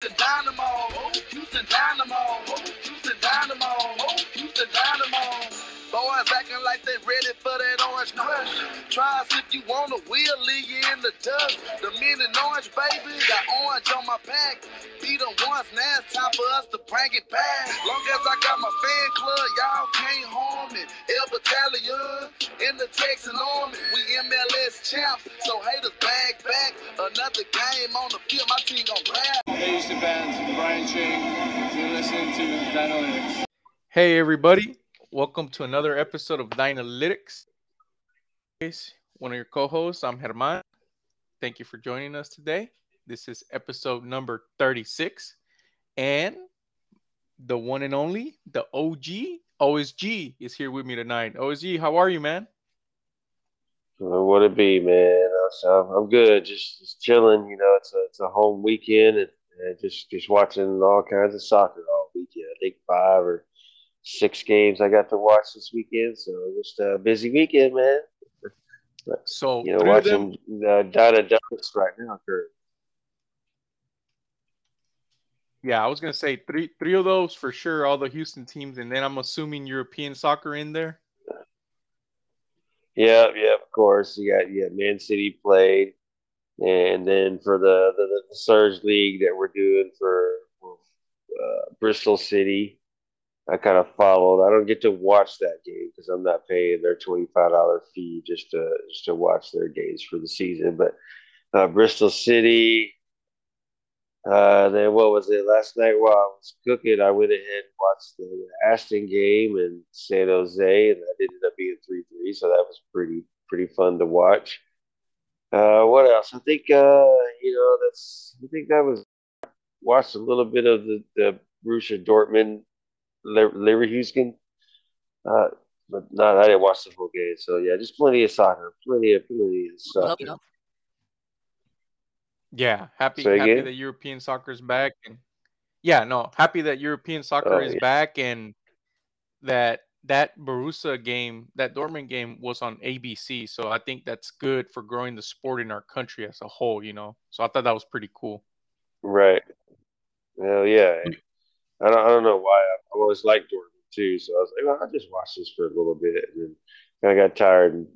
Houston Dynamo, orange crush. Try us if you want to, we'll leave you in the dust. The men in orange, baby, got orange on my back. Beat them once, now it's time for us to bring it back. Long as I got my fan club, y'all can't harm me. El Battalion in the Texian Army, we MLS champs, so haters bag back. Another game on the field, my team gon' grab. Hey, Houston fans, Brian Ching. You're listening to Dynalytics. Hey everybody, welcome to another episode of Dynalytics. One of your co-hosts, I'm Herman. Thank you for joining us today. This is episode number 36. And the one and only, the OG, OSG, is here with me tonight. OSG, how are you, man? What it be, man? I'm good, just, just chilling. You know, it's a it's a home weekend, and, and just just watching all kinds of soccer all weekend. I think five or six games I got to watch this weekend. So just a busy weekend, man. But, So you know, of them- watching uh, Donna Donuts right now. Kurt. yeah, I was gonna say three three of those for sure, all the Houston teams, and then I'm assuming European soccer in there. Yeah, yeah, of course. You got yeah, Man City played, and then for the the, the Surge League that we're doing for uh, Bristol City, I kind of followed. I don't get to watch that game because I'm not paying their twenty five dollar fee just to just to watch their games for the season. But uh, Bristol City. Uh, then what was it last night while I was cooking? I went ahead and watched the Austin game in San Jose, and that ended up being three three. So that was pretty pretty fun to watch. Uh, what else? I think uh, you know that's. I think that was watched a little bit of the the Borussia Dortmund Le- Leverkusen, uh, but not. I didn't watch the whole game. So yeah, just plenty of soccer, plenty of plenty of soccer. Yeah, happy Say happy again? that European soccer's back and yeah, no, happy that European soccer Oh, is yeah. back and that that Borussia game, that Dortmund game was on ABC. So I think that's good for growing the sport in our country as a whole, you know. So I thought that was pretty cool. Right. Hell yeah. I don't, I don't know why. I've always liked Dortmund too. So I was like, well, I'll just watch this for a little bit. And then I got tired and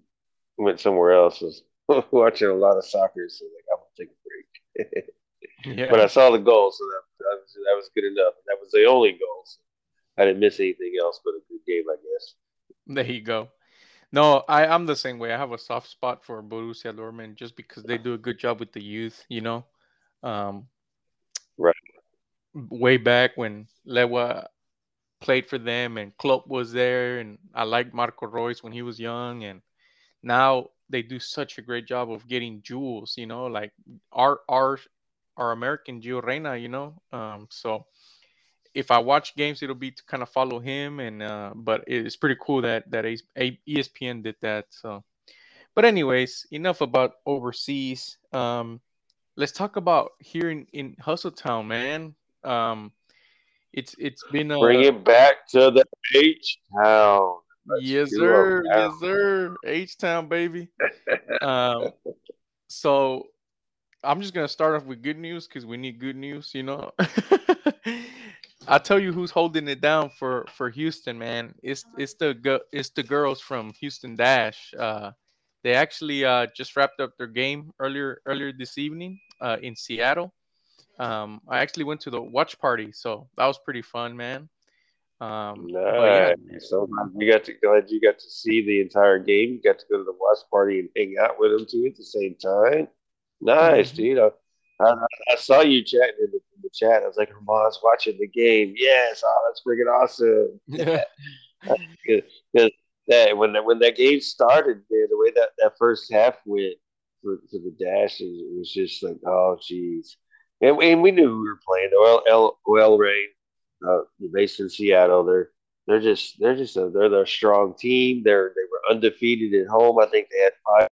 went somewhere else. Was watching a lot of soccer. So like, I'm going to take a break. Yeah. but I saw the goal. So that, that, was, that was good enough. That was the only goal. So I didn't miss anything else but a good game, I guess. There you go. No, I, I'm the same way. I have a soft spot for Borussia Dortmund just because they do a good job with the youth, you know. Um. Way back when Lewa played for them and Klopp was there, and I liked Marco Reus when he was young, and now they do such a great job of getting jewels, you know, like our our our American Gio Reyna, you know. Um, so if I watch games, it'll be to kind of follow him, and uh, but it's pretty cool that that ESPN did that. So, but anyways, enough about overseas. Um, let's talk about here in in Hustletown, man. Um, it's it's been a Bring it back to the H town. Yes sir, yes sir, H Town baby. um, so I'm just gonna start off with good news because we need good news, you know. I'll tell you who's holding it down for for Houston, man. It's it's the it's the girls from Houston Dash. Uh, they actually uh, just wrapped up their game earlier earlier this evening uh, in Seattle. Um, I actually went to the watch party, so that was pretty fun, man. Um, but yeah, So glad you got to glad you got to see the entire game. You got to go to the watch party and hang out with them too at the same time. Nice, Mhm. dude. I, I, I saw you chatting in the, in the chat. I was like, Herman's watching the game. Yes, oh, that's freaking awesome. Because that when that when that game started, man, the way that that first half went for, for the Dash, it was just like, oh, jeez. And, we- and we knew we were playing. Oil, El, OL Reign, uh, based in Seattle. They're they're just they're just a, they're they're a strong team. They're they were undefeated at home. I think they had five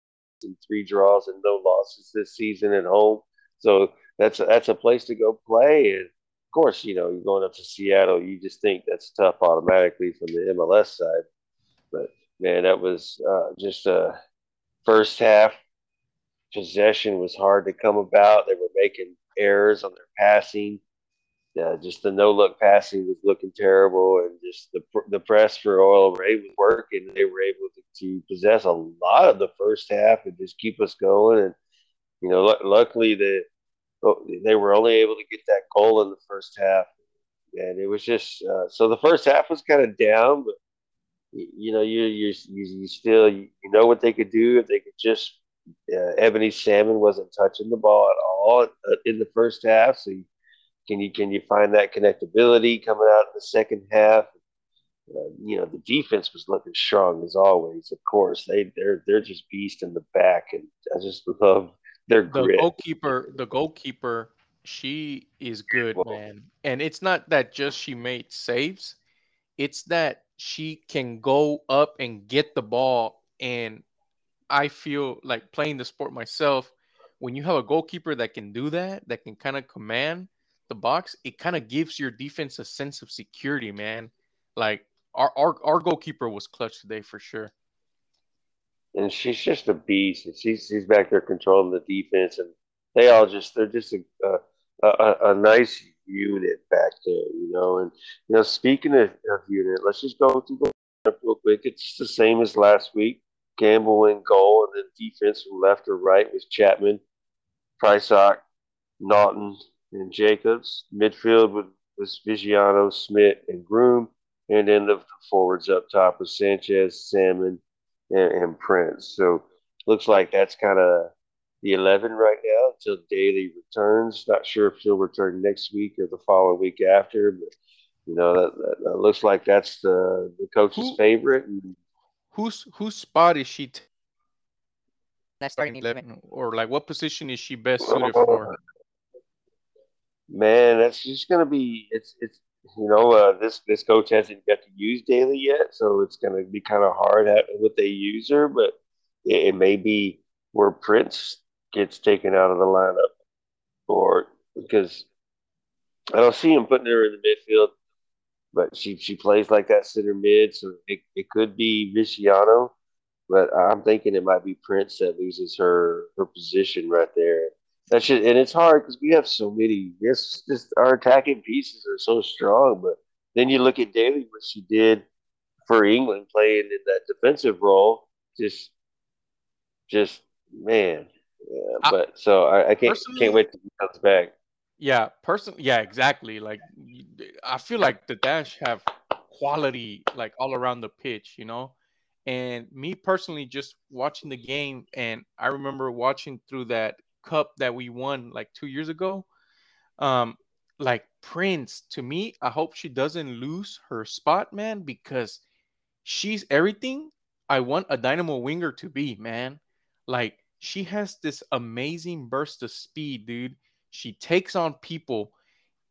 and three draws and no losses this season at home. So that's a, that's a place to go play. And of course, you know, you're going up to Seattle. You just think that's tough automatically from the MLS side. But man, that was uh, just a first half possession was hard to come about. They were making errors on their passing. yeah, just the no look passing was looking terrible, and just the the press for OL Reign was working. They were able to, to possess a lot of the first half and just keep us going. And you know, l- luckily the oh, they were only able to get that goal in the first half, and it was just uh, so the first half was kind of down, but you know, you you you still you know what they could do if they could just. Uh, Ebony Salmon wasn't touching the ball at all uh, in the first half, so. You, can you can you find that connectability coming out in the second half? Uh, you know, the defense was looking strong as always. Of course, they they're they're just beast in the back, and I just love their the grit. goalkeeper. The goalkeeper, she is good, Well- man. And it's not that just she made saves; it's that she can go up and get the ball. And I feel like playing the sport myself. When you have a goalkeeper that can do that, that can kind of command the box, it kind of gives your defense a sense of security, man. Like our, our our goalkeeper was clutch today for sure. and she's just a beast. And she's she's back there controlling the defense, and they all just they're just a a, a, a nice unit back there, you know. And you know, speaking of, of unit, let's just go through the real quick. It's just the same as last week. Campbell in goal, and then defense from left or right was Chapman, Prisock, Naughton, and Jacobs. Midfield was, was Viggiano, Schmidt, and Groom. And then the forwards up top was Sanchez, Salmon, and, and Prince. So looks like that's kind of the 11 right now until Daly returns. Not sure if he'll return next week or the following week after, but you know that, that, that looks like that's the the coach's Who- favorite. And Whose whose spot is she? T- That's starting eleven. eleven, or like what position is she best suited for? man, that's just gonna be it's it's you know uh, this this coach hasn't got to use Daly yet, so it's gonna be kind of hard at what they use her, but it, it may be where Prince gets taken out of the lineup, or because I don't see him putting her in the midfield, but she she plays like that center mid, so it, it could be Viggiano, but I'm thinking it might be Prince that loses her her position right there. That should, and it's hard because we have so many. Yes, just our attacking pieces are so strong, but then you look at Daly, what she did for England, playing in that defensive role. Just, just man. Yeah, I- but so I, I can't can't wait he comes back. Yeah, person. Yeah, exactly. Like I feel like the Dash have quality like all around the pitch, you know. And me personally, just watching the game, and I remember watching through that cup that we won like two years ago. Um, like Prince, to me, I hope she doesn't lose her spot, man, because she's everything I want a Dynamo winger to be, man. Like she has this amazing burst of speed, dude. She takes on people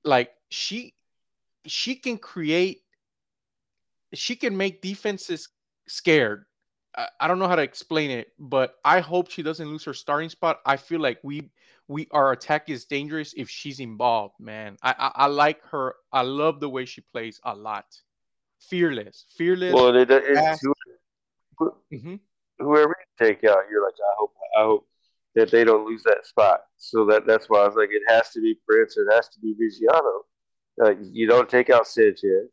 like she she can create she can make defenses scared. I, I don't know how to explain it, but I hope she doesn't lose her starting spot. I feel like we we our attack is dangerous if she's involved, man. I I, I like her. I love the way she plays a lot. Fearless, fearless. Well, it, it's fast. who, Mhm. whoever you take out, you're like, I hope, I hope that they don't lose that spot. So that that's why I was like, it has to be Prince, it has to be Viggiano. Uh, you don't take out Sanchez.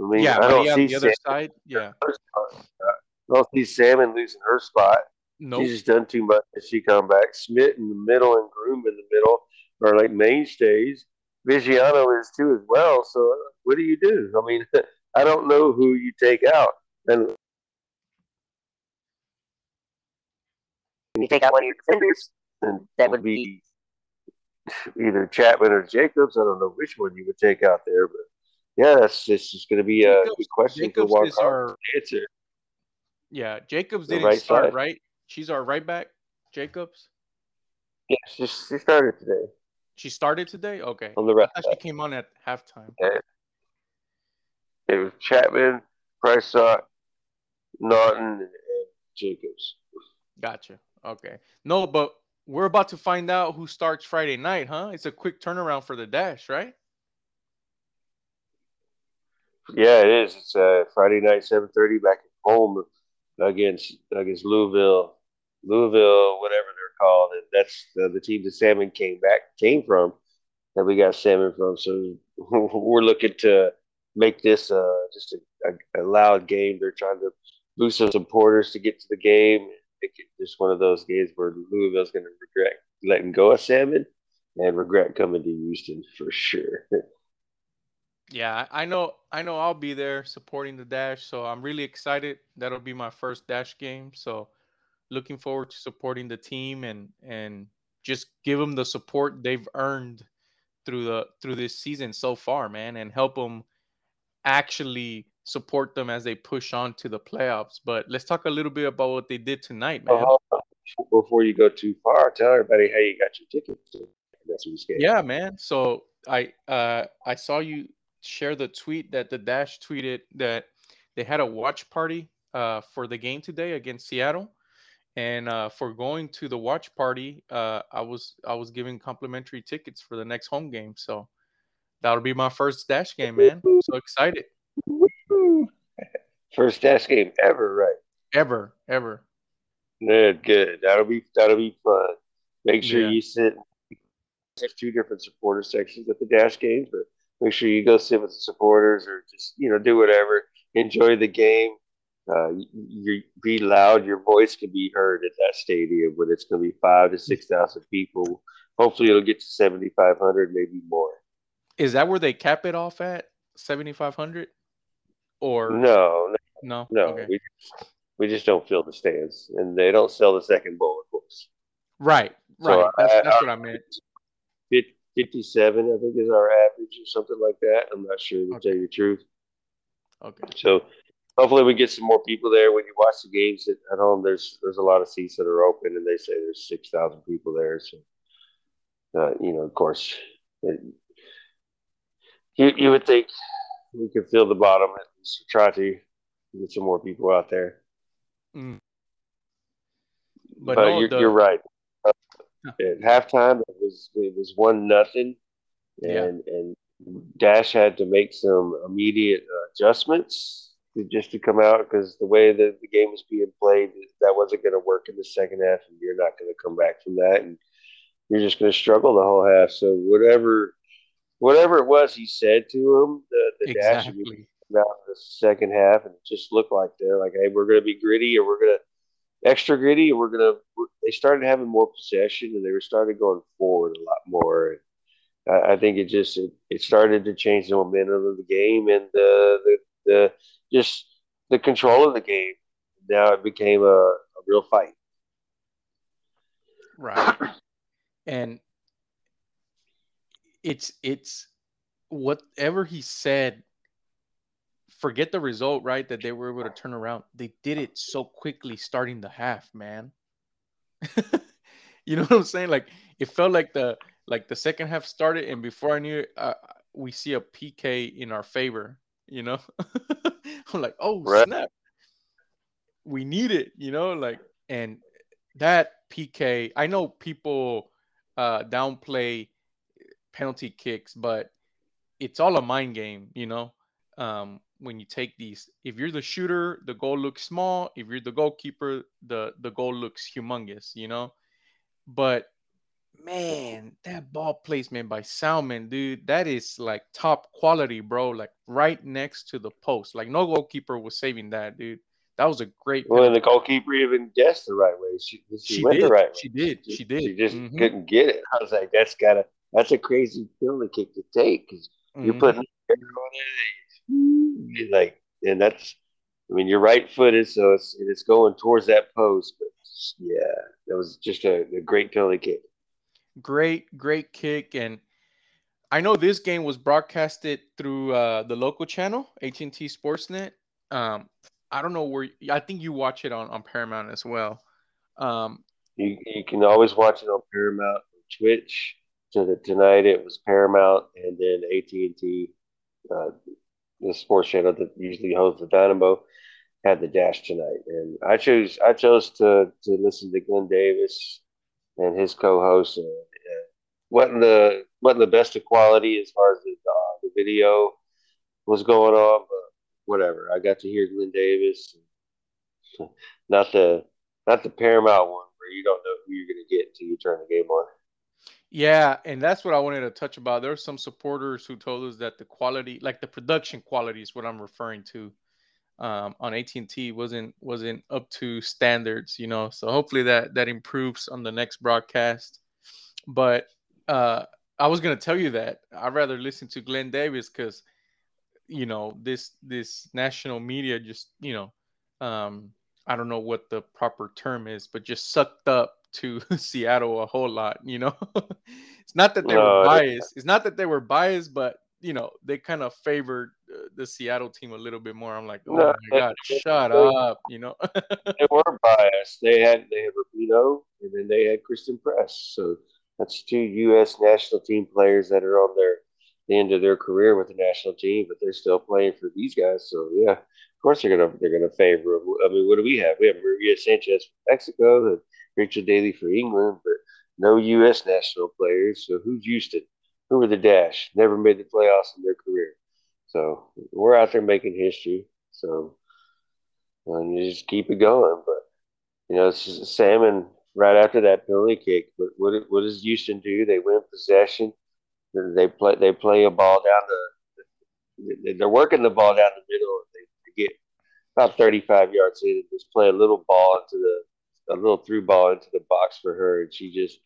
I mean, Yeah, I don't yeah, see the other Sam, side, yeah, I don't see Salmon losing her spot. no, She's just done too much as she come back. Schmidt in the middle and Groom in the middle are like mainstays. Viggiano is too as well. So what do you do? I mean, I don't know who you take out. And You take out one of your defenders. and That would be either Chapman or Jacobs. I don't know which one you would take out there, but yeah, that's just, just going to be a Jacobs- good question Jacobs for is our answer. yeah. Jacobs The didn't right start side. right. She's our right back. Jacobs. Yes, she, she started today She started today. Okay, on the right I thought side. she came on at halftime. It was Chapman, Prisock, uh, Naughton, and, and Jacobs. Gotcha. Okay. No, but we're about to find out who starts Friday night, huh? It's a quick turnaround for the dash, right? Yeah, it is. It's uh, Friday night, seven thirty, back at home against against Louisville, Louisville, whatever they're called, and that's the team that Salmon came back came from, that we got Salmon from. So we're looking to make this uh, just a, a, a, loud game. They're trying to boost some supporters to get to the game. Just one of those games where Louisville's going to regret letting go of Salmon and regret coming to Houston for sure. yeah, I know. I know. I'll be there supporting the Dash, so I'm really excited. That'll be my first Dash game. So, looking forward to supporting the team and and just give them the support they've earned through the through this season so far, man, and help them actually support them as they push on to the playoffs. But let's talk a little bit about what they did tonight, man. Uh, before you go too far, tell everybody how you got your tickets. Yeah, man. So I uh I saw you share the tweet that the Dash tweeted that they had a watch party uh for the game today against Seattle. And uh, for going to the watch party, uh, I was I was giving complimentary tickets for the next home game. So that'll be my first dash game, man. I'm so excited. First dash game ever, right? Ever, ever. Good, good. That'll be that'll be fun. Make sure yeah. you sit. There's two different supporter sections at the dash games, but make sure you go sit with the supporters or just you know do whatever. Enjoy the game. Uh, you be loud. Your voice can be heard at that stadium when it's going to be five to six thousand people. Hopefully, it'll get to seventy five hundred, maybe more. Is that where they cap it off at seventy five hundred? Or no, no, no. no. Okay. We, we just don't fill the stands, and they don't sell the second bowl, of course. Right, right. So that's, I, that's what I meant. 57, I think, is our average or something like that. I'm not sure to okay. tell you the truth. Okay. So hopefully we get some more people there. When you watch the games at, at home, there's there's a lot of seats that are open, and they say there's 6,000 people there. So, uh, you know, of course, it, you, you would think we could fill the bottom at least try to get some more people out there. Mm. But, but no, you're, the... you're, right. Uh, at halftime, it was it was one nothing, and yeah. and Dash had to make some immediate adjustments to, just to come out because the way that the game was being played, that wasn't going to work in the second half, and you're not going to come back from that, and you're just going to struggle the whole half. So whatever whatever it was he said to him, the, the exactly. dash about the second half, and it just looked like they're like, hey, we're going to be gritty, or we're going to extra gritty, and we're going to. They started having more possession, and they were started going forward a lot more. I, I think it just it, it started to change the momentum of the game and the the, the just the control of the game. Now it became a, a real fight. Right. And it's it's whatever he said forget the result right that they were able to turn around they did it so quickly starting the half man. You know what i'm saying? Like it felt like the like the second half started and before i knew it uh, we see a pk in our favor you know? I'm like oh right. snap. We need it you know? Like and that pk i know people uh downplay penalty kicks, but it's all a mind game, you know. Um, when you take these, if you're the shooter, the goal looks small. If you're the goalkeeper, the the goal looks humongous, you know. But man, that ball placement by Salmon, dude, that is like top quality, bro. Like right next to the post. Like no goalkeeper was saving that, dude. That was a great. Well, and the goalkeeper even guessed the right way. She, she, she went did. the right way. She did. She, she did. She just mm-hmm. couldn't get it. I was like, that's gotta that's a crazy penalty kick to take because mm-hmm. you're putting it like, and that's, I mean, you're right footed, so it's it's going towards that post. But yeah, that was just a, a great penalty kick. Great, great kick, and I know this game was broadcasted through uh, the local channel, AT&T Sportsnet. Um, I don't know where. I think you watch it on on Paramount as well. Um, you you can always watch it on Paramount, Twitch, so that tonight it was Paramount and then AT and T, uh, the sports channel that usually hosts the Dynamo, had the dash tonight, and I chose I chose to to listen to Glenn Davis and his co-host. And, uh, wasn't the wasn't the best of quality as far as the uh, the video was going on, but whatever. I got to hear Glenn Davis, not the not the Paramount one where you don't know who you're going to get until you turn the game on. Yeah, and that's what I wanted to touch about. There are some supporters who told us that the quality, like the production quality, is what I'm referring to. Um, on AT&T wasn't wasn't up to standards, you know. So hopefully that that improves on the next broadcast. But uh, I was gonna tell you that I'd rather listen to Glenn Davis because you know this this national media just you know um, I don't know what the proper term is, but just sucked up to Seattle a whole lot. You know, it's not that they No, were biased. It's not that they were biased, but you know they kind of favored uh, the Seattle team a little bit more. I'm like, oh No, my god, they- shut they- up. You know, they were biased. They had they had Rubino and then they had Christen Press. So that's two U.S. national team players that are on their the end of their career with the national team, but they're still playing for these guys. So yeah, of course they're gonna they're gonna favor. I mean, what do we have? We have Maria Sanchez from Mexico and Rachel Daly for England, but no U.S. national players. So who's Houston? Who were the Dash? Never made the playoffs in their career. So we're out there making history. So and you just keep it going. But you know, it's just Salmon right after that penalty kick. But what what does Houston do? They win possession. They play they play a ball down the. They're working the ball down the middle. And they get about thirty five yards in and just play a little ball into the a little through ball into the box for her, and she just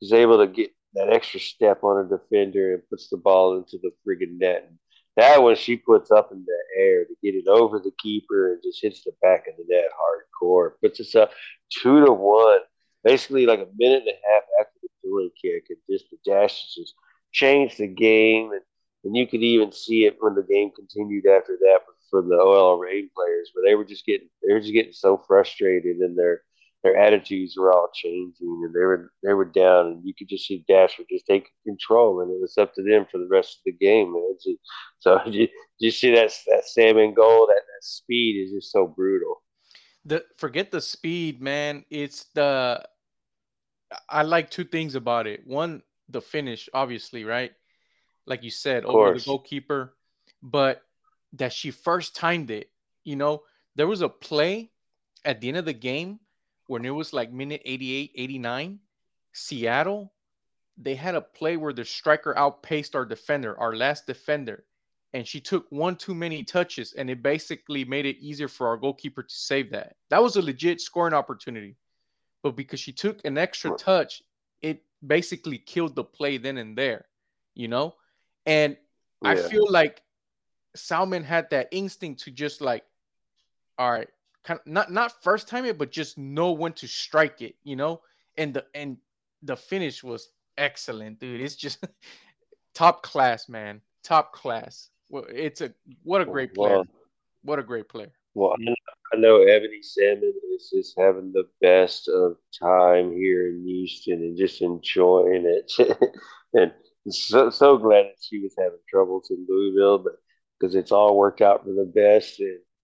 is able to get that extra step on a defender and puts the ball into the friggin' net. And that one she puts up in the air to get it over the keeper and just hits the back of the net hardcore. Puts us up two to one, basically like a minute and a half after the penalty kick, and just the dash just changed the game. And, and you could even see it when the game continued after that from the OL Reign players, where they were just getting they were just getting so frustrated and their their attitudes were all changing and they were they were down and you could just see Dash were just taking control and it was up to them for the rest of the game. Man. Just- so you, you see that that Salmon goal, that, that speed is just so brutal. the forget the speed, man. It's the I like two things about it. One, the finish, obviously, right? Like you said, over the goalkeeper, but that she first timed it. You know, there was a play at the end of the game when it was like minute 88, 89. Seattle, they had a play where the striker outpaced our defender, our last defender, and she took one too many touches, and it basically made it easier for our goalkeeper to save that. That was a legit scoring opportunity, but because she took an extra touch, it basically killed the play then and there, you know. And I feel like Salmon had that instinct to just like, all right, kind of not not first time it, but just know when to strike it, you know. And the and the finish was excellent, dude. It's just top class, man. Top class. Well, it's a what a oh, great player. What a great player. Well, I know, I know Ebony Salmon is just having the best of time here in Houston and just enjoying it. and so so glad that she was having troubles in Louisville, but because it's all worked out for the best.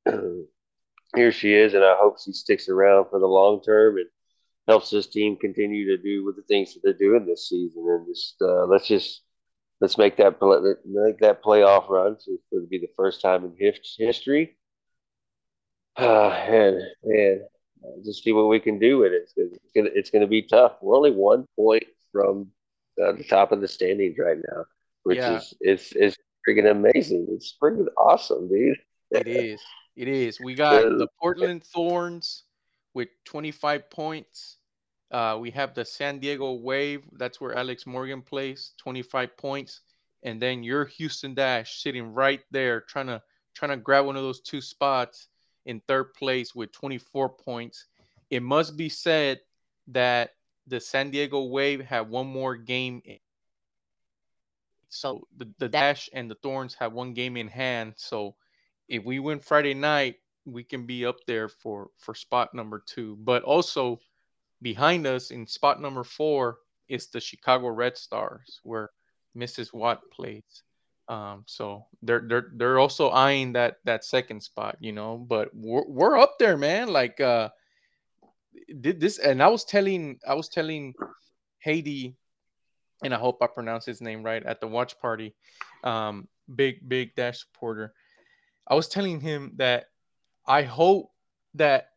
And here she is, and I hope she sticks around for the long term and helps this team continue to do with the things that they're doing this season. And just uh, let's just let's make that play, make that playoff run. So it's going to be the first time in history. Uh, and and uh, just see what we can do with it. It's gonna, it's gonna it's gonna be tough. We're only one point from uh, the top of the standings right now, which Yeah. is it's it's freaking amazing. It's freaking awesome, dude. It is. It is. We got Uh, the Portland Thorns with 25 points. Uh, we have the San Diego Wave. That's where Alex Morgan plays, 25 points. And then your Houston Dash sitting right there, trying to trying to grab one of those two spots in third place with 24 points. It must be said that the San Diego Wave have one more game. in- So the, the Dash and the Thorns have one game in hand. So if we win Friday night, we can be up there for for spot number two. But also behind us in spot number four is the Chicago Red Stars, where Mrs. Watt plays. Um, so they're they're they're also eyeing that that second spot, you know. But we're we're up there, man. Like uh, did this, and I was telling I was telling Haiti, and I hope I pronounce his name right at the watch party. Um, big big dash supporter. I was telling him that I hope that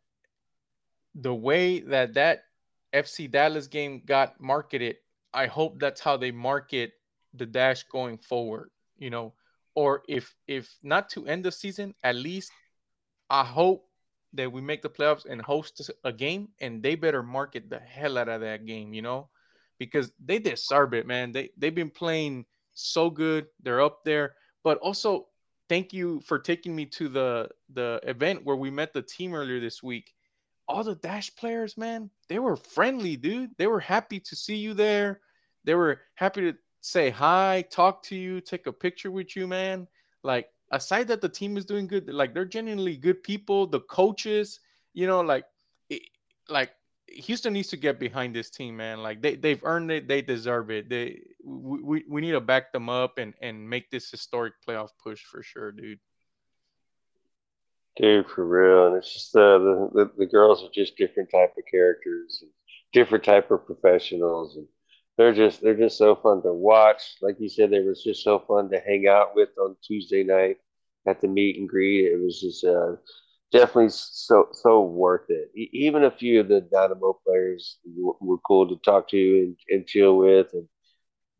the way that that FC Dallas game got marketed, I hope that's how they market the dash going forward. You know, or if if not to end the season, at least I hope that we make the playoffs and host a game, and they better market the hell out of that game. You know, because they deserve it, man. They they've been playing so good. They're up there, but also thank you for taking me to the the event where we met the team earlier this week. All the dash players, man, they were friendly, dude. They were happy to see you there. They were happy to say hi, talk to you, take a picture with you, man. Like aside that the team is doing good, like they're genuinely good people. The coaches, you know, like it, like Houston needs to get behind this team, man. Like they they've earned it, they deserve it. They we, we need to back them up and and make this historic playoff push for sure, dude. Dude, for real, and it's just uh, the, the the girls are just different type of characters, and different type of professionals, and they're just they're just so fun to watch. Like you said, they was just so fun to hang out with on Tuesday night at the meet and greet. It was just uh, definitely so so worth it. even a few of the Dynamo players were cool to talk to and, and chill with, and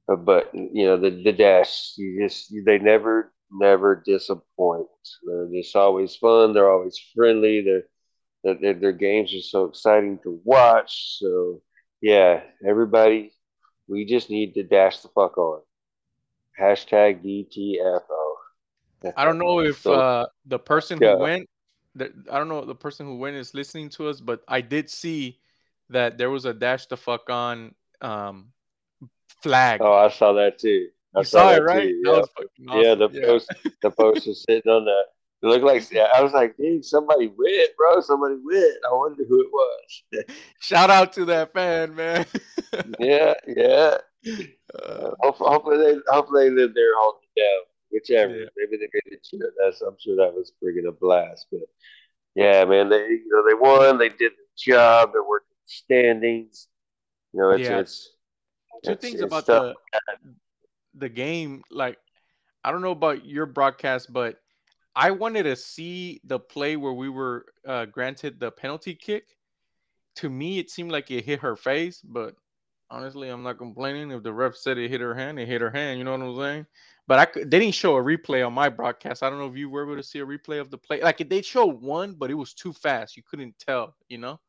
but you know the the dash, you just they never never disappoint. They're just always fun. They're always friendly. They're, they're their games are so exciting to watch. So yeah, everybody, we just need to dash the fuck on. Hashtag DTFO. I don't know if uh, the person who went the, I don't know the person who went is listening to us, but I did see that there was a dash the fuck on um, flag. Oh, I saw that too. I you saw, saw it, right? Yeah. Awesome. yeah, the yeah. post the post was sitting on the it looked like yeah, I was like, dude, somebody went, bro. Somebody went. I wonder who it was. Shout out to that fan, man. yeah, yeah. Uh, hopefully, they hopefully they live there holding it down. Whichever. Yeah. Maybe they made it. That's I'm sure that was friggin' a blast. But yeah, man, they you know they won. They did the job. They're working standings. You know, it's yeah. it's two it's, things it's about the the game. Like, I don't know about your broadcast, but I wanted to see the play where we were uh, granted the penalty kick. To me, it seemed like it hit her face, but honestly, I'm not complaining. If the ref said it hit her hand, it hit her hand. You know what I'm saying? But I they didn't show a replay on my broadcast. I don't know if you were able to see a replay of the play. Like they showed one, but it was too fast. You couldn't tell. You know?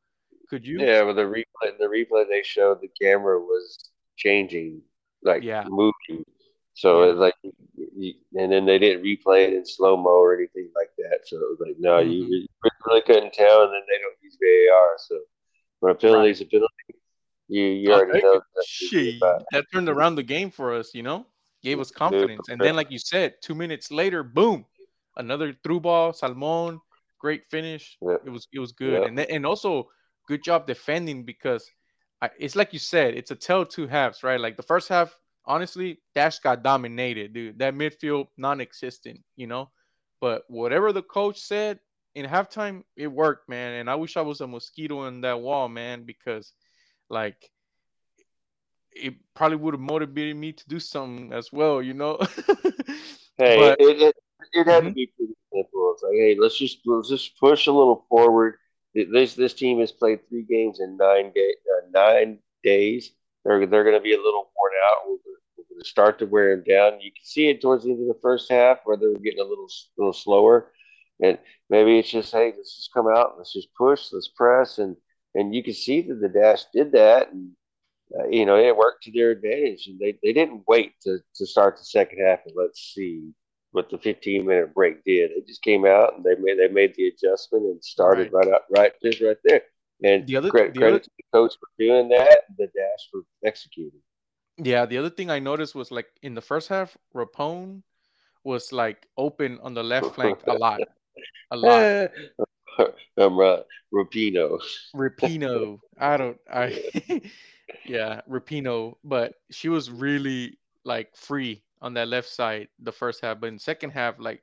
Could you? Yeah, but the replay, the replay they showed, the camera was changing, like yeah. moving. So yeah. it's like, and then they didn't replay it in slow mo or anything like that. So it was like, no, mm-hmm. you, you, really couldn't tell. And then they don't use VAR. So when a penalty is a penalty, you you already know that, that turned around the game for us. You know gave us confidence. And then, like you said, two minutes later, boom, another through ball, Salmon, great finish. Yeah. It was it was good, yeah. and then, and also good job defending because I, it's like you said, it's a tell two halves, right? Like the first half, honestly, Dash got dominated, dude. That midfield non-existent, you know. But whatever the coach said in halftime, it worked, man. And I wish I was a mosquito in that wall, man, because like it probably would have motivated me to do something as well, you know. hey, but, it, it, it had mm-hmm. to be pretty simple. It's like, hey, let's just let's just push a little forward. This this team has played three games in nine day uh, nine days. They're they're going to be a little worn out. We're, going to start to wear them down. You can see it towards the end of the first half where they're getting a little little slower, and maybe it's just hey, let's just come out, let's just push, let's press, and and you can see that the dash did that, and uh, you know, it worked to their advantage. And they, they didn't wait to, to start the second half and let's see what the 15 minute break did. They just came out and they made they made the adjustment and started right, right up right just right there. And the other, credit, the credit other, to the coach for doing that, the dash for executing. Yeah, the other thing I noticed was like in the first half, Rapone was like open on the left flank a lot. A lot. I'm right. Rapinoe. Rapinoe. I don't I yeah, Rapinoe, but she was really like free on that left side the first half, but in second half, like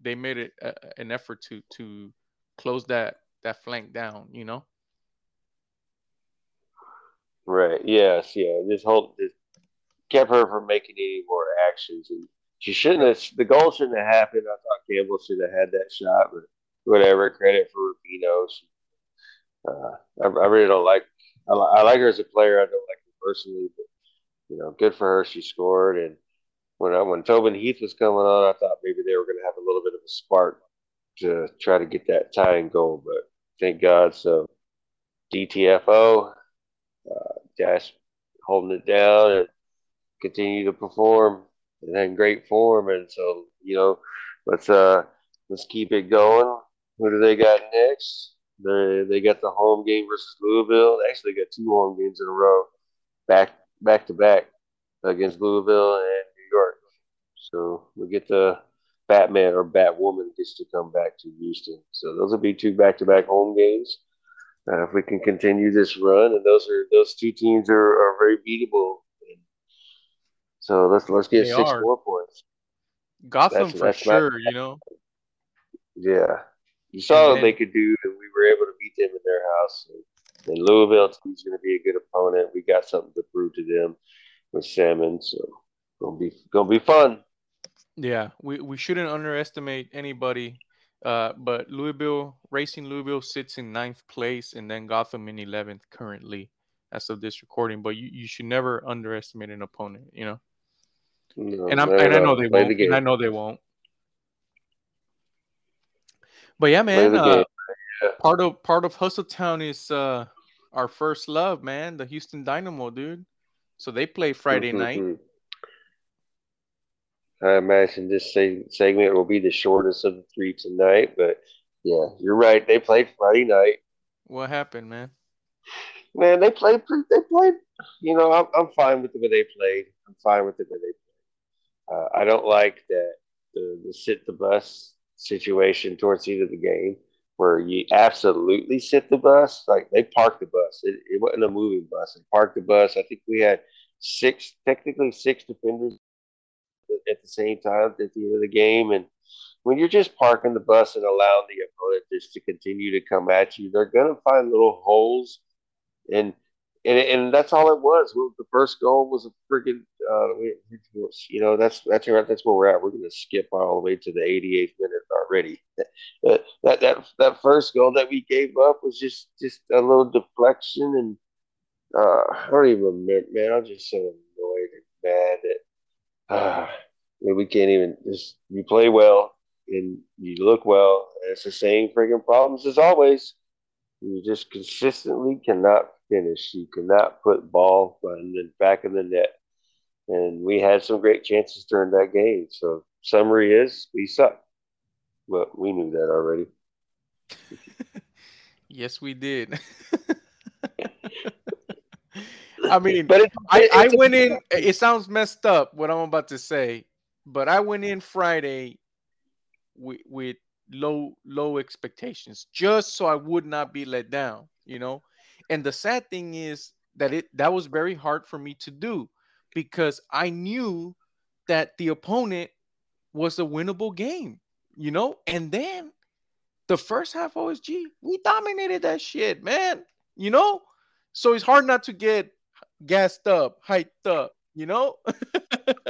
they made it a, an effort to to close that that flank down. You know. Right. Yes. Yeah. This whole this kept her from making any more actions, and she shouldn't have. The goal shouldn't have happened. I thought Campbell should have had that shot, but whatever. Credit for. She, uh, I, I really don't like I, I like her as a player. I don't like her personally, but you know, good for her. She scored, and when I, when Tobin Heath was coming on, I thought maybe they were going to have a little bit of a spark to try to get that tying goal, but thank God. So DTFO, uh, Dash holding it down and continue to perform and in great form. And so, you know, let's uh let's keep it going. Who do they got next? They they got the home game versus Louisville. They actually got two home games in a row, back back to back against Louisville and. So we get the Batman or Batwoman gets to come back to Houston. So those will be two back to back home games. Uh, if we can continue this run, and those are those two teams are, are very beatable. So let's let's get They six are. more points. Gotham That's- for that's sure, you know. Yeah, you saw And what they could do, and we were able to beat them in their house. And, and Louisville team's going to be a good opponent. We got something to prove to them with Salmon, so gonna be gonna be fun. Yeah, we, we shouldn't underestimate anybody. Uh, but Louisville Racing Louisville sits in ninth place, and then Gotham in eleventh currently as of this recording. But you, you should never underestimate an opponent, you know. Know, And I'm and I know they won't. the. And I know they won't. But yeah, man. Uh, game. part of part of Hustle Town is uh our first love, man. The Houston Dynamo, dude. So they play Friday night. I imagine this segment will be the shortest of the three tonight, but yeah, you're right. They played Friday night. What happened, man? Man, they played. They played. You know, I'm, I'm fine with the way they played. I'm fine with the way they played. Uh, I don't like that the, the sit the bus situation towards the end of the game, where you absolutely sit the bus. Like they parked the bus. It, it wasn't a moving bus. They parked the bus. I think we had six, technically six defenders at the same time at the end of the game, and when you're just parking the bus and allowing the opponent just to continue to come at you, they're gonna find little holes, and and and that's all it was. The first goal was a freaking, uh, you know, that's that's where that's where we're at. We're gonna skip all the way to the 88th minute already. That that that that first goal that we gave up was just just a little deflection, and uh, I don't even remember, man. I'm just so annoyed and mad that. Uh, we can't even just you play well and you look well. It's the same freaking problems as always. You just consistently cannot finish. You cannot put ball in the back of the net. And we had some great chances during that game. So summary is we suck. But we knew that already. Yes, we did. I mean, But I, I it's went in. It sounds messed up what I'm about to say, but I went in Friday with with low low expectations, just so I would not be let down. You know, and the sad thing is that it that was very hard for me to do because I knew that the opponent was a winnable game. You know, and then the first half OSG we dominated that shit, man. You know, so it's hard not to get gassed up, hyped up, you know?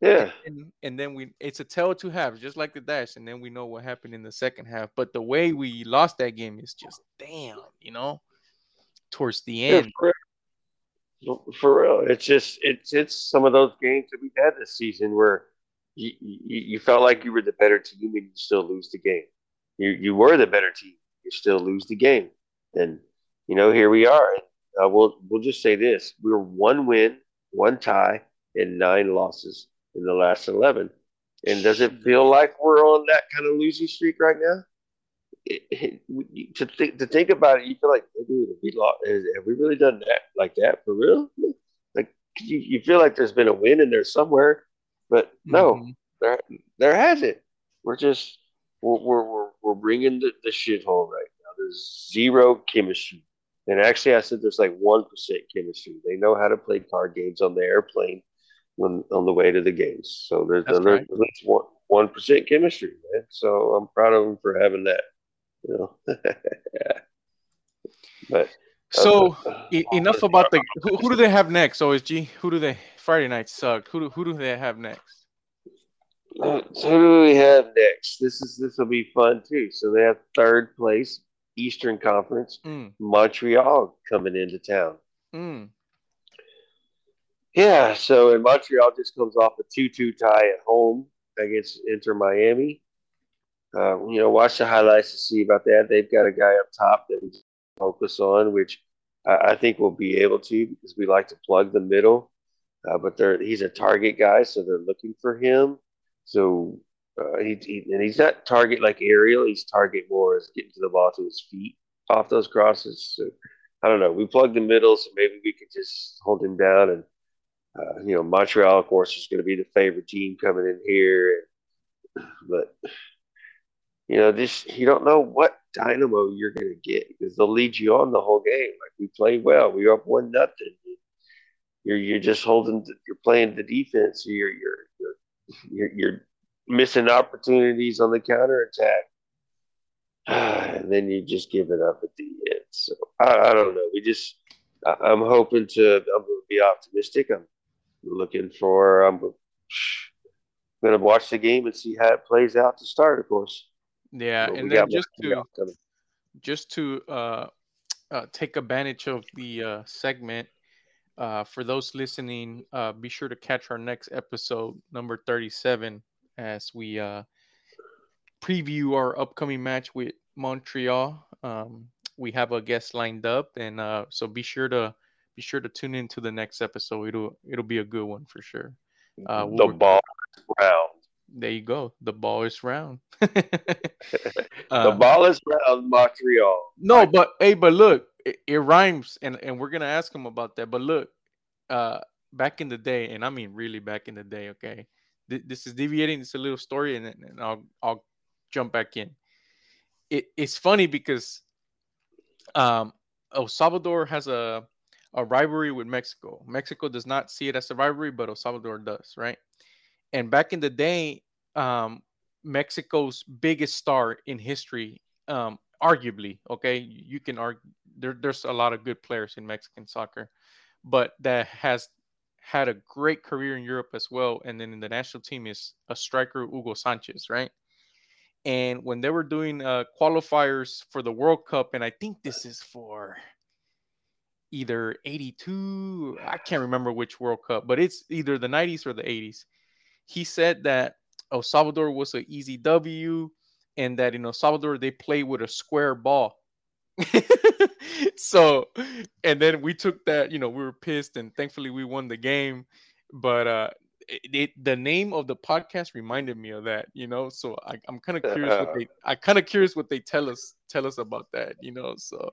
yeah. and, and then we it's a tale of two halves, just like the dash, and then we know what happened in the second half. But the way we lost that game is just damn, you know, towards the Yeah, end. for, real. for real. It's just it's it's some of those games that we've had this season where you, you you felt like you were the better team and you still lose the game. You you were the better team, you still lose the game. And you know here we are. Uh, we'll we'll just say this: we were one win, one tie, and nine losses in the last eleven. And does it feel like we're on that kind of losing streak right now? It, it, to think to think about it, you feel like, dude, have we lost, have we really done that like that for real? Like you, you feel like there's been a win in there somewhere, but no, Mhm. there there hasn't. We're just we're we're we're, we're bringing the, the shithole right now. There's zero chemistry, and actually, I said there's like one percent chemistry. They know how to play card games on the airplane when on the way to the games. So there's, That's right. at least one one percent chemistry, man. So I'm proud of them for having that. You know, yeah. But So uh, e- enough about the who, who do they have next? OSG. Who do they Friday night sucked? Who do who do they have next? Uh, So who do we have next? This is this will be fun too. So they have third place Eastern Conference Mm, Montreal coming into town. mm. Yeah, so in Montreal just comes off a two-two tie at home against Inter Miami. Uh, you know, watch the highlights to see about that. They've got a guy up top that we focus on, which I, I think we'll be able to because we like to plug the middle. Uh, but they're he's a target guy, so they're looking for him. So uh, he, he and he's not target like aerial. He's target more as getting to the ball to his feet off those crosses. So I don't know. We plug the middle, so maybe we could just hold him down. And uh, you know, Montreal, of course, is going to be the favorite team coming in here. But you know, this you don't know what dynamo you're going to get because they'll lead you on the whole game. Like we played well, we were up one nothing. You're you're just holding. You're playing the defense. You're you're you're you're, you're missing opportunities on the counter attack. and then you just give it up at the end. So I, I don't know. We just I, I'm hoping to I'm going to be optimistic. I'm looking for I'm going to watch the game and see how it plays out to start. Of course. Yeah, But and then just to just to uh, uh, take advantage of the uh, segment, uh, for those listening, uh, be sure to catch our next episode, number 37, as we uh, preview our upcoming match with Montreal. Um, we have a guest lined up, and uh, so be sure to be sure to tune into the next episode. It'll it'll be a good one for sure. Uh, the ball is round. There you go. The ball is round. the Uh, ball is round, Montreal. No, but hey, but look, it, it rhymes, and and we're gonna ask him about that. But look, uh, back in the day, and I mean really back in the day. Okay, Th- this is deviating. It's a little story, and, and I'll I'll jump back in. It it's funny because um, El Salvador has a a rivalry with Mexico. Mexico does not see it as a rivalry, but El Salvador does, right? And back in the day, um, Mexico's biggest star in history, um, arguably, okay, you can argue there, there's a lot of good players in Mexican soccer, but that has had a great career in Europe as well. And then in the national team is a striker, Hugo Sanchez, right? And when they were doing uh, qualifiers for the World Cup, and I think this is for either 82, I can't remember which World Cup, but it's either the 90s or the 80s. He said that El Salvador was an easy W and that in El Salvador they play with a square ball. so, and then we took that, you know, we were pissed and thankfully we won the game. But uh it, it- the name of the podcast reminded me of that, you know. So I, I'm kind of curious what they I kind of curious what they tell us tell us about that, you know. So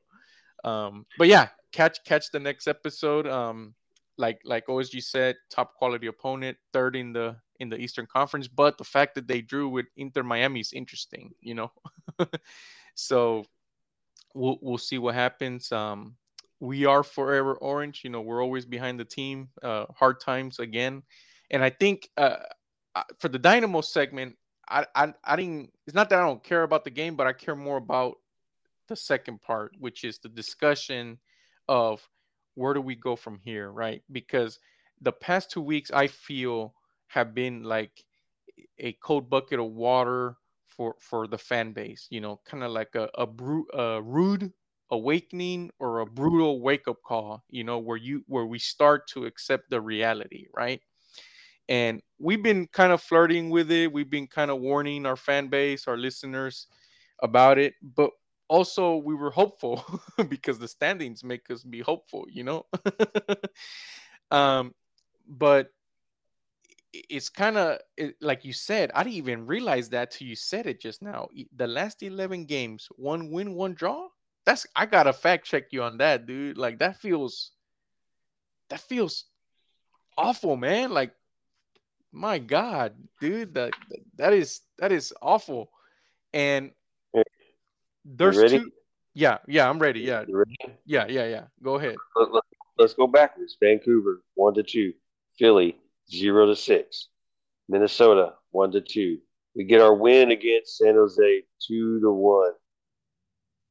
um but yeah, catch catch the next episode. Um like like OSG said, top quality opponent, third in the in the Eastern Conference. But the fact that they drew with Inter Miami is interesting, you know. so we'll we'll see what happens. Um, we are forever orange. You know, we're always behind the team. Uh, hard times again, and I think uh, uh, for the Dynamo segment, I, I I didn't. It's not that I don't care about the game, but I care more about the second part, which is the discussion of where do we go from here, right? Because the past two weeks, I feel have been like a cold bucket of water for for the fan base. You know, kind of like a a, bru- a rude awakening or a brutal wake up call. You know, where you where we start to accept the reality, right? And we've been kind of flirting with it. We've been kind of warning our fan base, our listeners about it, but also we were hopeful because the standings make us be hopeful, you know. um, but it's kind of it, like you said. I didn't even realize that till you said it just now. The last eleven games, one win, one draw. That's I gotta fact check you on that, dude. Like that feels that feels awful, man. Like my God, dude, that that is that is awful. And there's ready? two. Yeah, yeah, I'm ready. Yeah, ready? yeah, yeah, yeah. Go ahead. Let, let, let's go backwards. Vancouver one to two. Philly zero to six. Minnesota one to two. We get our win against San Jose two to one.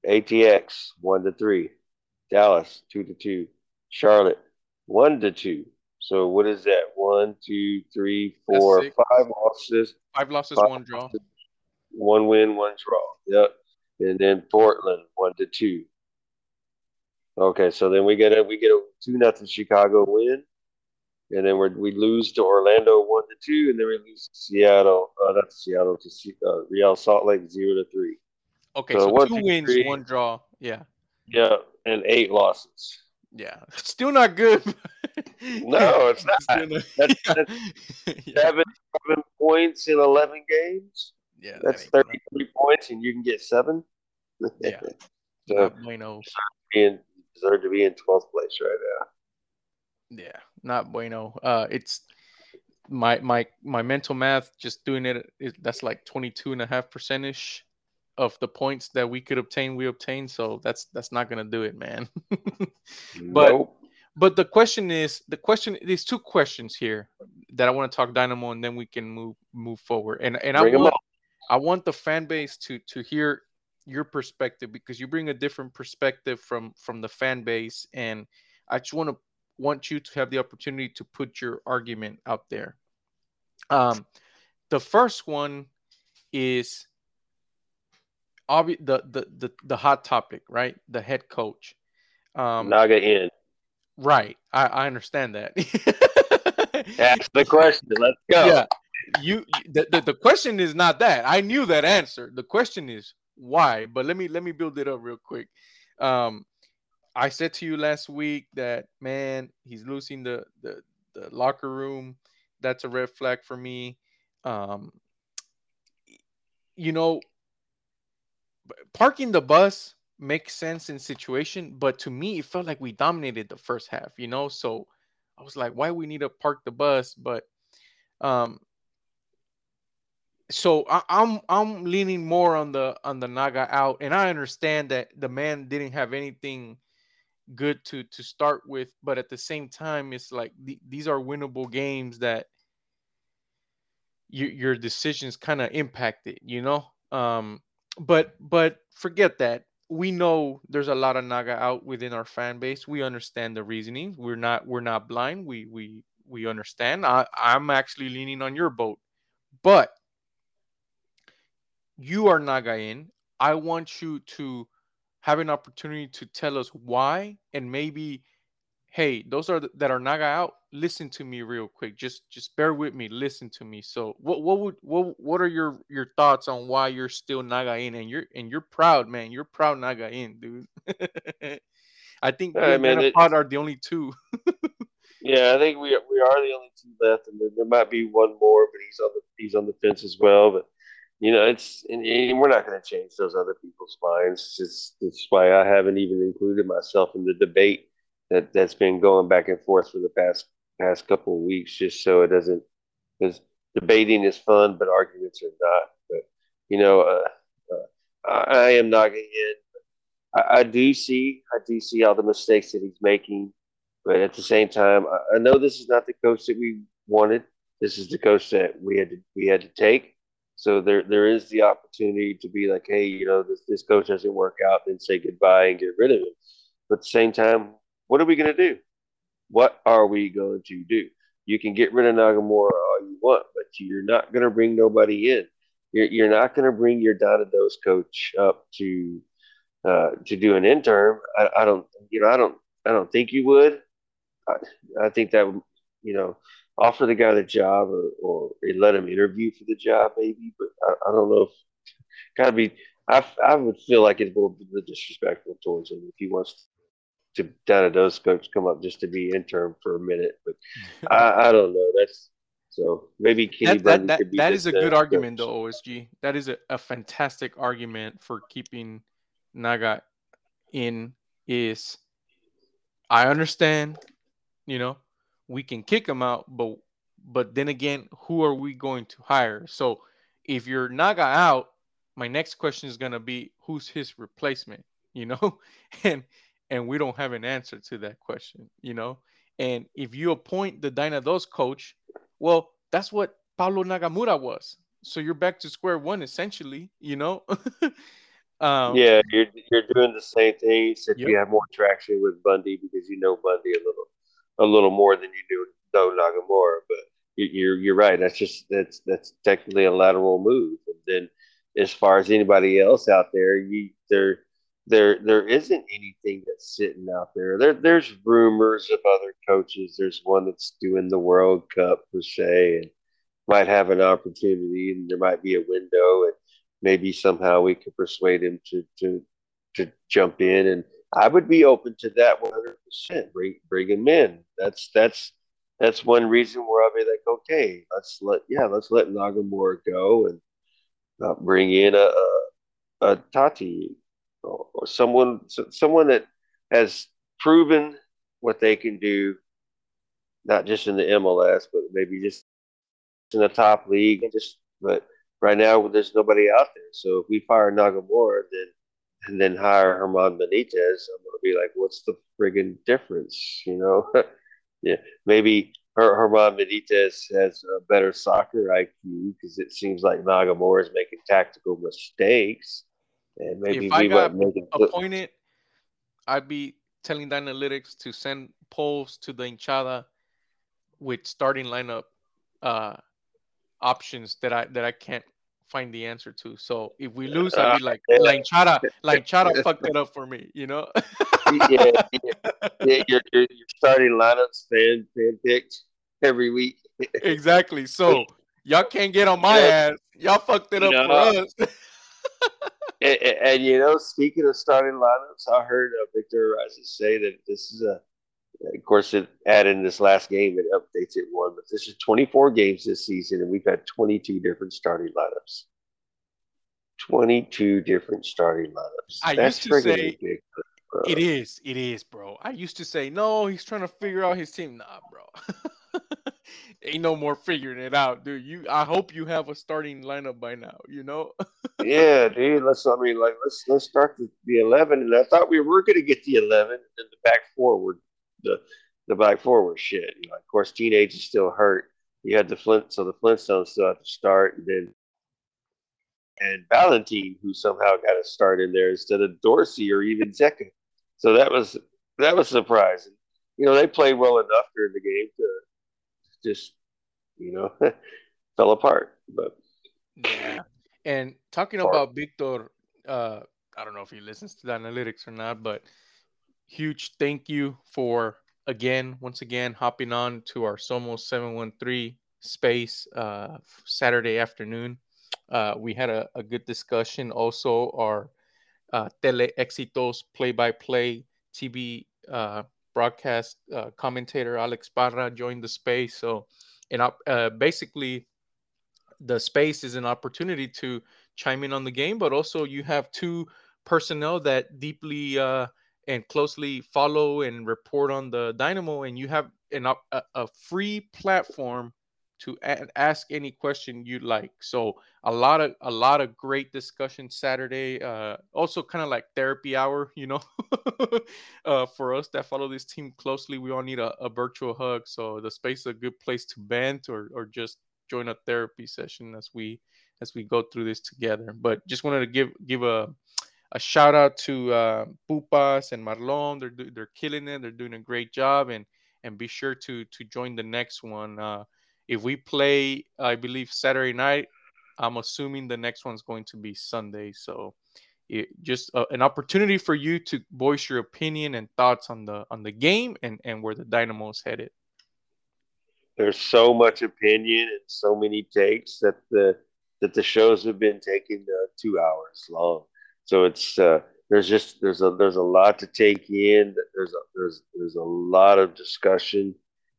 ATX one to three. Dallas two to two. Charlotte one to two. So what is that? One, two, three, four, five losses, Five losses, Five one draw. one win, one draw. Yep. And then Portland one to two. Okay, so then we get a we get a two nothing Chicago win. And then we we lose to Orlando one to two, and then we lose to Seattle. Uh, not Seattle to uh, Real Salt Lake zero to three. Okay, So so, one, two two, wins, three. one draw. Yeah, Yeah, and eight losses. yeah. Still not good. No, it's not. Still not- That's, that's yeah. seven, seven points in eleven games. yeah, That's gonna- thirty-three points, and you can get seven. Yeah. so bueno. deserve to be in twelfth place right now. Yeah, not bueno. Uh, it's my my my mental math. Just doing it. that's like 22 and a half percentage of the points that we could obtain. We obtain, so that's that's not gonna do it, man. But- Nope. But the question is, the question. There's two questions here that I want to talk Dynamo, and then we can move move forward. And and I want. I want the fan base to to hear your perspective because you bring a different perspective from from the fan base, and I just want to want you to have the opportunity to put your argument out there. Um, the first one is obvi- the, the the the hot topic, right? The head coach. Um, Naga in. Right. I, I understand that. Ask the question. Let's go. yeah. You the, the, the question is not that. I knew that answer. The question is why. But let me let me build it up real quick. Um I said to you last week that man, he's losing the the, the locker room. That's a red flag for me. Um you know parking the bus makes sense in situation, but to me it felt like we dominated the first half, you know? So I was like, why we need to park the bus? But um so I, I'm I'm leaning more on the on the Naga out, and I understand that the man didn't have anything good to to start with, but at the same time, it's like the, these are winnable games that your your decisions kind of impacted, you know. Um, but but forget that. We know there's a lot of Naga out within our fan base. We understand the reasoning. We're not we're not blind. We we we understand. I I'm actually leaning on your boat, but you are Naga in. I want you to have an opportunity to tell us why and maybe hey those are the, that are naga out listen to me real quick. Just just bear with me listen to me. So what what would what what are your your thoughts on why you're still naga in? And you're and you're proud man. You're proud naga in dude. I think you man, and it- Pod are the only two. Yeah, I think we we are the only two left, and there, there might be one more, but he's on the he's on the fence as well. But you know, it's and, and we're not going to change those other people's minds. It's it's why I haven't even included myself in the debate that that's been going back and forth for the past past couple of weeks, just so it doesn't because debating is fun, but arguments are not. But you know, uh, uh, I, am not going to. I, I do see I do see all the mistakes that he's making. But at the same time, I, I know this is not the coach that we wanted. This is the coach that we had to we had to take. So there there is the opportunity to be like, hey, you know, this this coach doesn't work out, then say goodbye and get rid of him. But at the same time, what are we going to do? What are we going to do? You can get rid of Nagamura all you want, but you're not going to bring nobody in. You're, you're not going to bring your Dynados coach up to uh, to do an interim. I, I don't, you know, I don't, I don't think you would. I, I think that you know, offer the guy the job or, or let him interview for the job, maybe. But I, I don't know if gotta be. I, I would feel like it's a little bit disrespectful towards him if he wants to Dynados coach come up just to be intern for a minute. But I, I don't know. That's so maybe Kenny that, that, that, could be that the- a the good argument coach. though osg that is a, a fantastic argument for keeping naga in is i understand you know we can kick him out but but then again who are we going to hire? So if you're naga out my next question is going to be who's his replacement you know? And and we don't have an answer to that question you know? And if you appoint the Dynados coach well, that's what Paulo Nagamura was. So you're back to square one essentially, you know? um, Yeah, you're you're doing the same thing, except you have more traction with Bundy because you know Bundy a little a little more than you do know Nagamura. But you- you're you're right. That's just that's that's technically a lateral move. And then as far as anybody else out there, you there there there isn't anything that's sitting out there. There there's rumors of other coaches. There's one that's doing the World Cup per se and might have an opportunity and there might be a window and maybe somehow we could persuade him to to to jump in and I would be open to that 100%. Bring bring him in. That's that's that's one reason where I'll be like, okay, let's let yeah, let's let Nagamura go and uh, bring in a, a, a Tata or, or someone someone that has proven what they can do, not just in the MLS, but maybe just in the top league. And Just but right now there's nobody out there. So if we fire Nagamura, then and then hire Herman Benitez, I'm gonna be like, what's the friggin' difference? You know? yeah, maybe Her- Herman Benitez has a better soccer IQ because it seems like Nagamura is making tactical mistakes, and maybe if I we got might make it. appointed, I'd be telling the analytics to send polls to the hinchada with starting lineup uh, options that I that I can't find the answer to. So if we lose, I'll be like, La hinchada, La hinchada fucked it up for me, you know? yeah, yeah, yeah, your, your, your starting lineups fan fan picks every week. exactly. So y'all can't get on my know- ass. Y'all fucked it up you for us. And, and, and, you know, speaking of starting lineups, I heard uh, Victor Rises say that this is a, of course, it added in this last game, it updates it one, but this is 24 games this season, and we've had 22 different starting lineups. 22 different starting lineups. I That's used to say bro. It is. It is, bro. I used to say, no, he's trying to figure out his team. Nah, bro. Ain't no more figuring it out, dude. You I hope you have a starting lineup by now, you know? Yeah, dude. Let's. I mean, like, let's let's start the, the eleven. And I thought we were going to get the eleven, and the back forward, the the back forward shit. You know, of course, teenage is still hurt. You had the Flint, so the Flintstones still have to start, and then and Valentin, who somehow got a start in there instead of Dorsey or even Zeka. So that was that was surprising. You know, they played well enough during the game to just, you know, fell apart. But Yeah. And talking Far- about Victor, uh, I don't know if he listens to the analytics or not, but huge thank you for again, once again, hopping on to our Somos 713 space uh, Saturday afternoon. Uh, we had a, a good discussion. Also, our uh, Tele Éxitos play by play TV uh, broadcast uh, commentator Alex Barra joined the space. So, and uh, basically, the space is an opportunity to chime in on the game, but also you have two personnel that deeply uh, and closely follow and report on the Dynamo, and you have an a, a free platform to a- ask any question you'd like. So a lot of a lot of great discussion Saturday. Uh, also, kind of like therapy hour, you know, uh, for us that follow this team closely. We all need a, a virtual hug. So the space is a good place to vent or or just join a therapy session as we as we go through this together. But just wanted to give give a a shout out to uh, Pupas and Marlon. They're do- they're killing it. They're doing a great job, and and be sure to to join the next one. Uh, if we play, I believe Saturday night. I'm assuming the next one's going to be Sunday. So it, just uh, an opportunity for you to voice your opinion and thoughts on the on the game and and where the Dynamo's headed. there's so much opinion and so many takes that the that the shows have been taking uh, two hours long. So it's uh, there's just there's a there's a lot to take in. There's a, there's there's a lot of discussion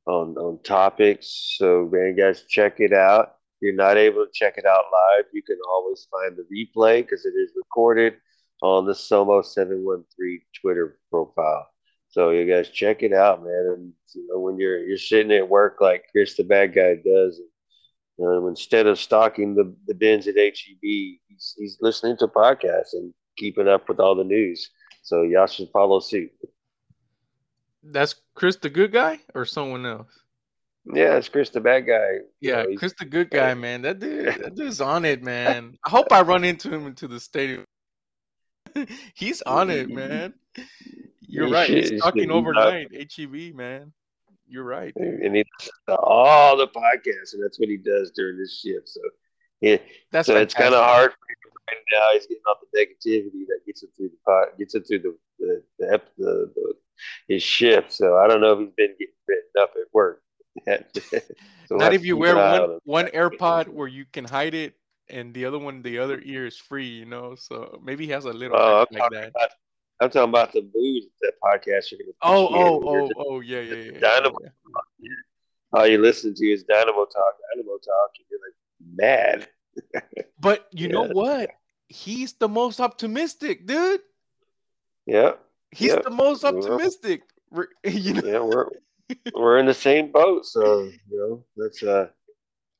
on on topics. So man, guys, check it out. If you're not able to check it out live, you can always find the replay because it is recorded on the Somo seven one three Twitter profile. So you guys check it out, man. And you know when you're you're sitting at work like Chris the bad guy does, um, instead of stalking the the bins at HEB, he's he's listening to podcasts and keeping up with all the news. So y'all should follow suit. That's Chris the good guy or someone else? Yeah, it's Chris the bad guy. You Yeah, know, Chris the good guy, man. That dude, that dude's on it, man. I hope I run into him into the stadium. He's on it, man. You're You right. He's talking overnight. HEB, man. You're right. and he listens all the podcasts, and that's what he does during this shift. So yeah, That's so it's kind of hard for him to right now he's getting off the negativity that gets him through the pot, gets him through the the the, ep- the, the his shift. So I don't know if he's been getting written up at work. So Not if you wear an eye on one one AirPod where you can hide it, and the other one, the other ear is free. You know, so maybe he has a little Oh, like that. about I'm talking about the booze that podcast you're gonna Oh, push oh, oh, oh, yeah, yeah, yeah. yeah, Dynamo. yeah. all you listen to is Dynamo talk, Dynamo talk, and you're like mad. But you know what? He's the most optimistic, dude. Yeah, He's Yeah. the most optimistic. Re- You know, yeah, we're we're in the same boat, so you know that's uh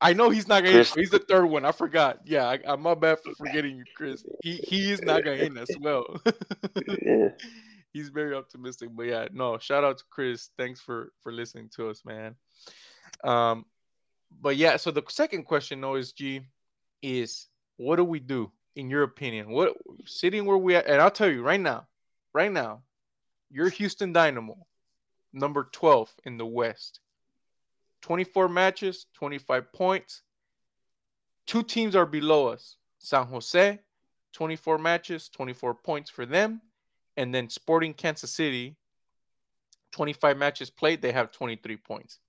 I know he's not gonna. He's the third one. I forgot. Yeah, I, I'm my bad for forgetting you, Chris. He he is not gonna in as well. yeah. he's very optimistic. But yeah, no, shout out to Chris. Thanks for for listening to us, man. Um, but yeah, so the second question, OSG, is what do we do in your opinion? What sitting where we at? And I'll tell you right now, right now, you're Houston Dynamo, number 12 in the West. 24 matches, 25 points. Two teams are below us. San Jose, 24 matches, 24 points for them. And then Sporting Kansas City, 25 matches played, they have 23 points.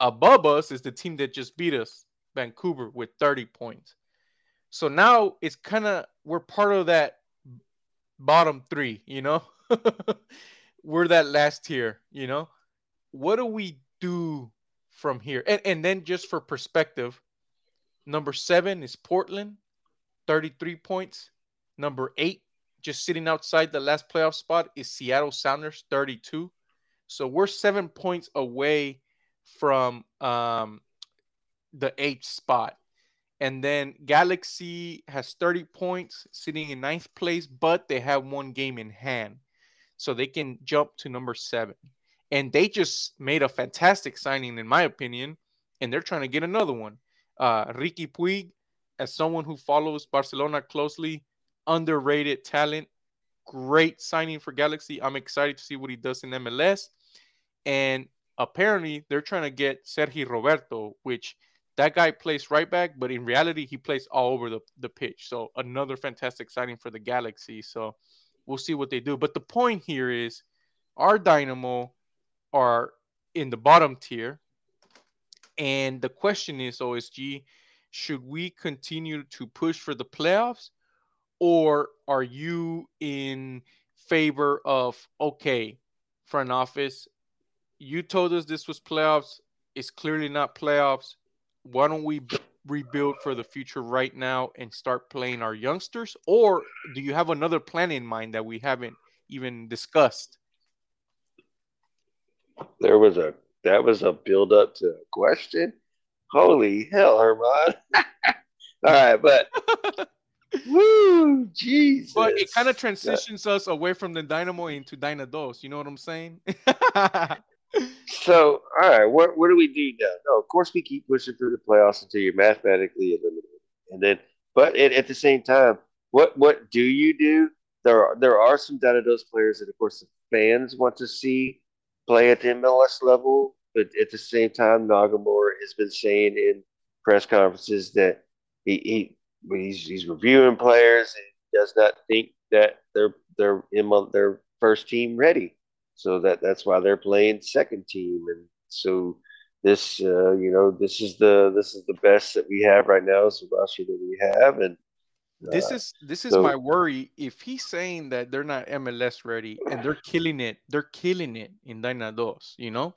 Above us is the team that just beat us, Vancouver, with 30 points. So now it's kind of, we're part of that bottom three, you know? we're that last tier, you know? What do we do from here? And, and then just for perspective, number seven is Portland, 33 points. Number eight, just sitting outside the last playoff spot, is Seattle Sounders, 32. So we're seven points away from um, the eighth spot. And then Galaxy has 30 points, sitting in ninth place, but they have one game in hand. So they can jump to number seven. And they just made a fantastic signing, in my opinion. And they're trying to get another one. Uh, Riqui Puig, as someone who follows Barcelona closely, underrated talent. Great signing for Galaxy. I'm excited to see what he does in MLS. And apparently, they're trying to get Sergi Roberto, which that guy plays right back, but in reality, he plays all over the, the pitch. So another fantastic signing for the Galaxy. So we'll see what they do. But the point here is our Dynamo are in the bottom tier. And the question is, OSG, should we continue to push for the playoffs? Or are you in favor of, okay, front office, you told us this was playoffs. It's clearly not playoffs. Why don't we rebuild for the future right now and start playing our youngsters? Or do you have another plan in mind that we haven't even discussed? There was a that was a build up to a question. Holy hell, Herman! All right, but woo, Jesus! But it kind of transitions us away from the Dynamo into Dynados. You know what I'm saying? So, all right, what what do we do now? No, of course we keep pushing through the playoffs until you're mathematically eliminated, and then, but at, at the same time, what what do you do? There are there are some Dynados players that, of course, the fans want to see play at the MLS level, but at the same time, Nagamura has been saying in press conferences that he, he he's he's reviewing players and does not think that they're they're in their first team ready. So that that's why they're playing second team, and so this uh, you know this is the this is the best that we have right now. Is the roster that we have, and this is this is so- my worry. If he's saying that they're not MLS ready and they're killing it, they're killing it in Dynados, you know?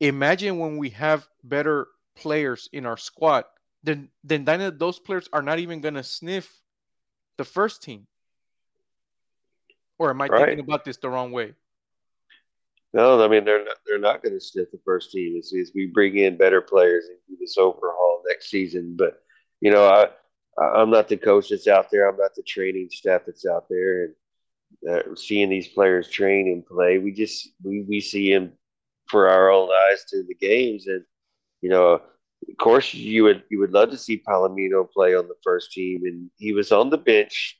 Imagine when we have better players in our squad, then then Dynados players are not even gonna sniff the first team. Or am I Right. thinking about this the wrong way? no, I mean they're not they're not going to sniff the first team as, as we bring in better players and do this overhaul next season. But you know, I- I'm not the coach that's out there. I'm not the training staff that's out there, and uh, seeing these players train and play, we just we we see them for our own eyes to the games, and you know, of course, you would you would love to see Palomino play on the first team, and he was on the bench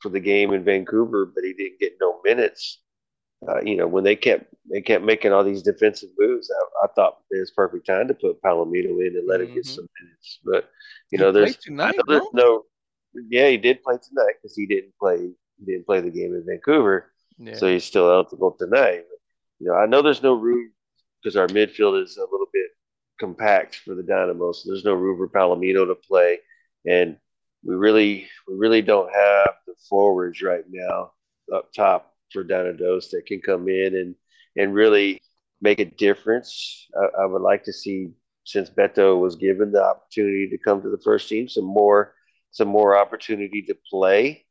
for the game in Vancouver, but he didn't get no minutes. Uh, you know, when they kept they kept making all these defensive moves, I, I thought it was perfect time to put Palomino in and let him get Mhm. some minutes. But you He know, there's tonight, no? no yeah, he did play tonight because he didn't play. He didn't play the game in Vancouver, Yeah. so he's still eligible tonight. You know, I know there's no room because our midfield is a little bit compact for the Dynamo, so there's no room for Palomino to play, and we really, we really don't have the forwards right now up top for Dynados that can come in and and really make a difference. I, I would like to see since Beto was given the opportunity to come to the first team, some more some more opportunity to play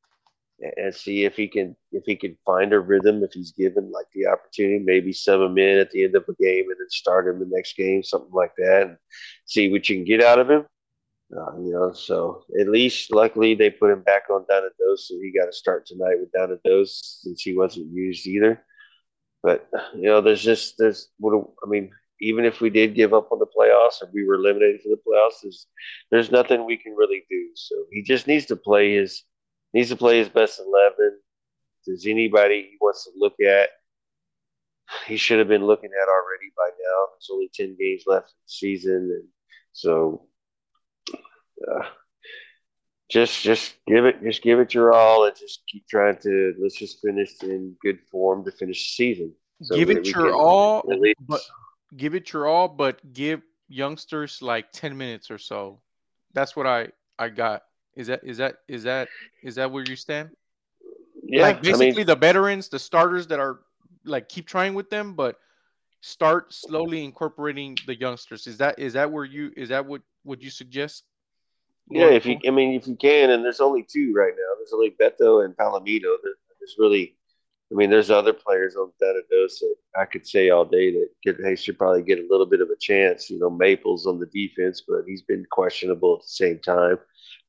and see if he can if he can find a rhythm if he's given like the opportunity maybe sub him in at the end of a game and then start him the next game something like that and see what you can get out of him uh, you know so at least luckily they put him back on Dynados so he got to start tonight with Dynados since he wasn't used either but you know there's just there's what I mean even if we did give up on the playoffs or we were eliminated for the playoffs there's there's nothing we can really do so he just needs to play his needs to play his best 11. If there's anybody he wants to look at, he should have been looking at already by now. There's only 10 games left in the season. And so uh, just just give it just give it your all and just keep trying to let's just finish in good form to finish the season. So give it your all, but give it your all, but give youngsters like ten minutes or so. That's what I I got. Is that is that is that is that where you stand? yeah, like I basically mean, the veterans, the starters that are like keep trying with them, but start slowly incorporating the youngsters. Is that is that where you is that what would you suggest? Yeah, if you, I mean, if you can, and there's only two right now. There's only Beto and Palomino. There's really, I mean, there's other players on Dynados that I could say all day that could, they should probably get a little bit of a chance. You know, Maples on the defense, but he's been questionable at the same time.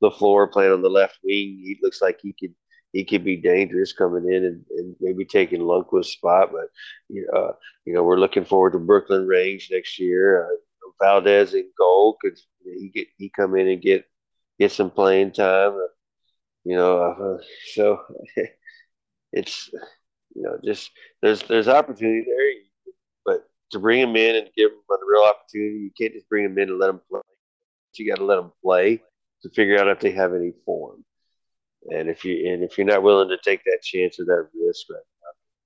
LaFleur playing on the left wing, he looks like he could he could be dangerous coming in and, and maybe taking Lundkvist's spot. But you know, uh, you know, we're looking forward to Brooklyn Raines next year. Uh, Valdez in goal could he get he come in and get get some playing time. Uh, you know, uh, so it's you know just there's there's opportunity there, but to bring them in and give them a real opportunity, you can't just bring them in and let them play. You got to let them play to figure out if they have any form. And if you and if you're not willing to take that chance or that risk now,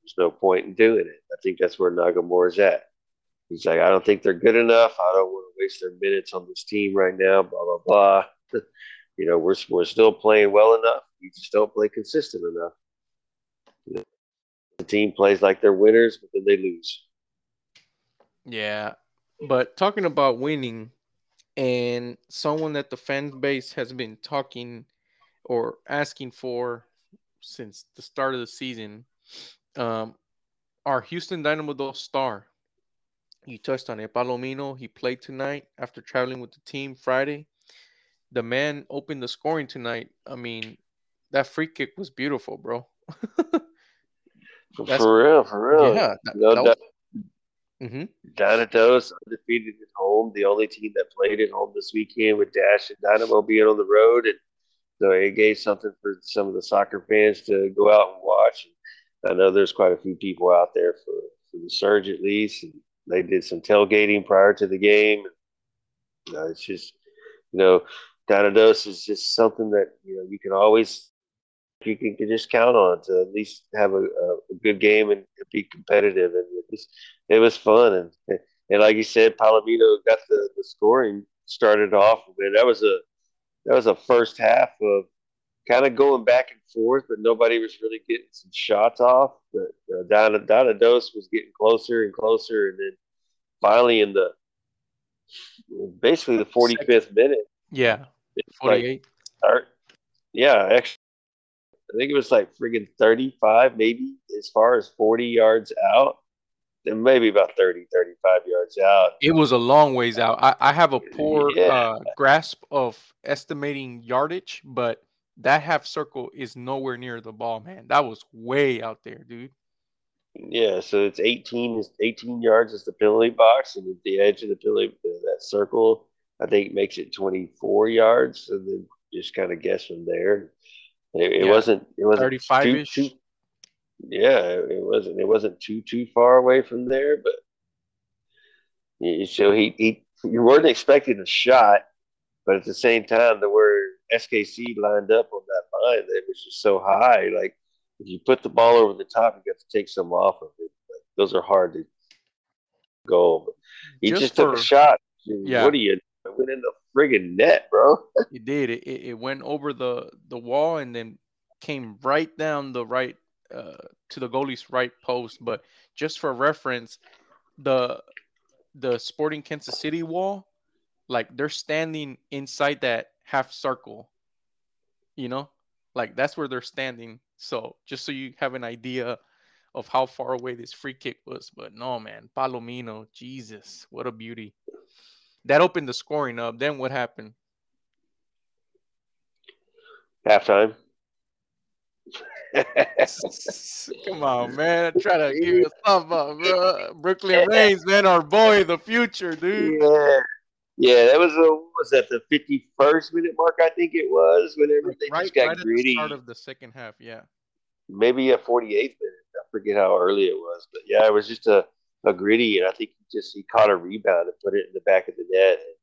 there's no point in doing it. I think that's where Nagamura is at. He's like, I don't think they're good enough. I don't want to waste their minutes on this team right now. Blah blah blah. you know, we're we're still playing well enough. We just don't play consistent enough. You know, the team plays like they're winners, but then they lose. Yeah, but talking about winning, and someone that the fan base has been talking or asking for since the start of the season, um, our Houston Dynamo star. You touched on it, Palomino. He played tonight after traveling with the team Friday. The man opened the scoring tonight. I mean, that free kick was beautiful, bro. For, real, for real. yeah, that, No that was- Mhm. Dynados undefeated at home, the only team that played at home this weekend with Dash and Dynamo being on the road. And so it gave something for some of the soccer fans to go out and watch. And I know there's quite a few people out there for, for the Surge at least. And they did some tailgating prior to the game. Uh, it's just, you know, Dynados is just something that, you know, you can always you can, can just count on to at least have a, a, good game and be competitive. And it was, it was fun. And and like you said, Palomino got the, the scoring started off. Man, that was a that was a first half of kind of going back and forth, but nobody was really getting some shots off. But uh, Donna Donna Dos was getting closer and closer, and then finally in the basically the forty fifth minute, Yeah, it's like 48. yeah, actually, I think it was like friggin' 35, maybe as far as 40 yards out, and maybe about 30, 35 yards out. It was a long ways out. I, I have a poor Yeah. uh, grasp of estimating yardage, but that half circle is nowhere near the ball, man. That was way out there, dude. Yeah, so it's 18 is 18 yards is the penalty box, and at the edge of the penalty that circle, I think makes it 24 yards, and then just kind of guess from there. It, it Yeah. wasn't it wasn't 35 too- ish. yeah, it wasn't it wasn't too too far away from there, but yeah, so he he you weren't expecting a shot, but at the same time the word SKC lined up on that line, it was just so high. Like if you put the ball over the top, you got to take some off of it. But those are hard to go. But he just, Just took a shot. Yeah. What are you? Went in the friggin' net, bro. It did. It, it, it went over the the wall and then came right down the right uh, to the goalie's right post. But just for reference, the the Sporting Kansas City wall, like they're standing inside that half circle. You know, like that's where they're standing. So just so you have an idea of how far away this free kick was. But no, man, Palomino, Jesus, what a beauty. That opened the scoring up. Then what happened? Halftime. Come on, man. I try to give you something up, bro. Brooklyn Raines, man, our boy, the future, dude. yeah. Yeah, that was a, what was that the fifty first minute mark? I think it was. when they Right, just got right at the start of the second half, yeah. maybe a 48th minute. I forget how early it was, but yeah, it was just a, a gritty, and I think he just he caught a rebound and put it in the back of the net. And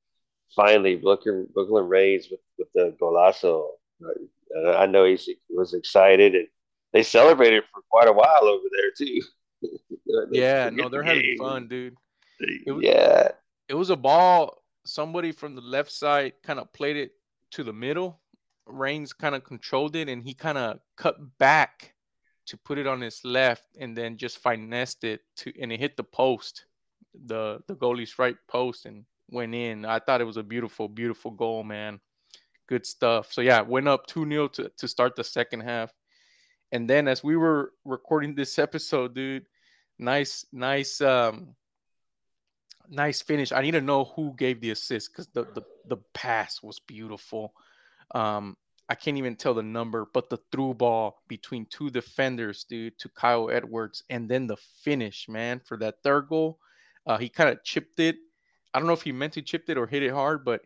finally, Brooklyn Brooklyn Raines with with the golazo. Uh, I know he was excited, and they celebrated for quite a while over there too. Yeah, no, they're having game. fun, dude. It was- yeah, It was a ball. Somebody from the left side kind of played it to the middle. Raines kind of controlled it, and he kind of cut back to put it on his left, and then just finessed it to, and it hit the post, the the goalie's right post, and went in. I thought it was a beautiful, beautiful goal, man. Good stuff. So yeah, went up 2-0 to, to start the second half. And then as we were recording this episode, dude, nice, nice um nice finish. I need to know who gave the assist because the, the the pass was beautiful. Um, I can't even tell the number, but the through ball between two defenders, dude, to Kyle Edwards, and then the finish, man, for that third goal. Uh, he kind of chipped it. I don't know if he meant to chip it or hit it hard, but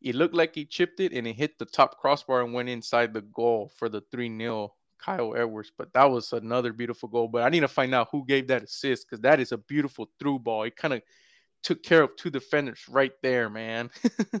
it looked like he chipped it and it hit the top crossbar and went inside the goal for the 3 0 Kyle Edwards. But that was another beautiful goal. But I need to find out who gave that assist because that is a beautiful through ball. It kind of took care of two defenders right there, man.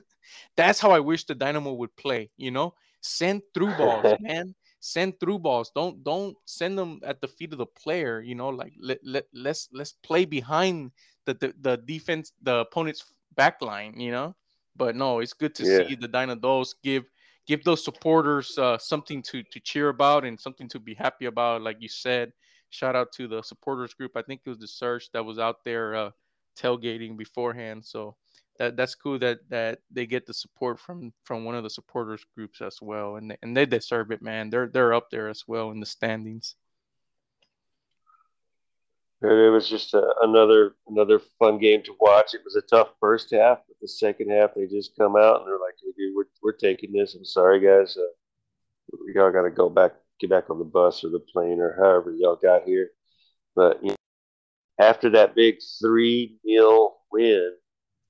That's how I wish the Dynamo would play, you know? Send through balls, man. Send through balls. Don't don't send them at the feet of the player, you know, like let, let let's let's play behind the, the the defense the opponent's back line, you know? But no, it's good to Yeah. see the Dynados give give those supporters uh, something to to cheer about and something to be happy about. Like you said, shout out to the supporters group. I think it was the Surge that was out there uh, tailgating beforehand. So that that's cool that that they get the support from from one of the supporters groups as well, and they, and they deserve it, man. They're they're up there as well in the standings. It was just a, another another fun game to watch. It was a tough first half, but the second half they just come out and they're like, "Hey, dude, we're we're taking this. I'm sorry, guys. Uh, y'all got to go back, get back on the bus or the plane or however y'all got here." But you know, after that big three 0 win,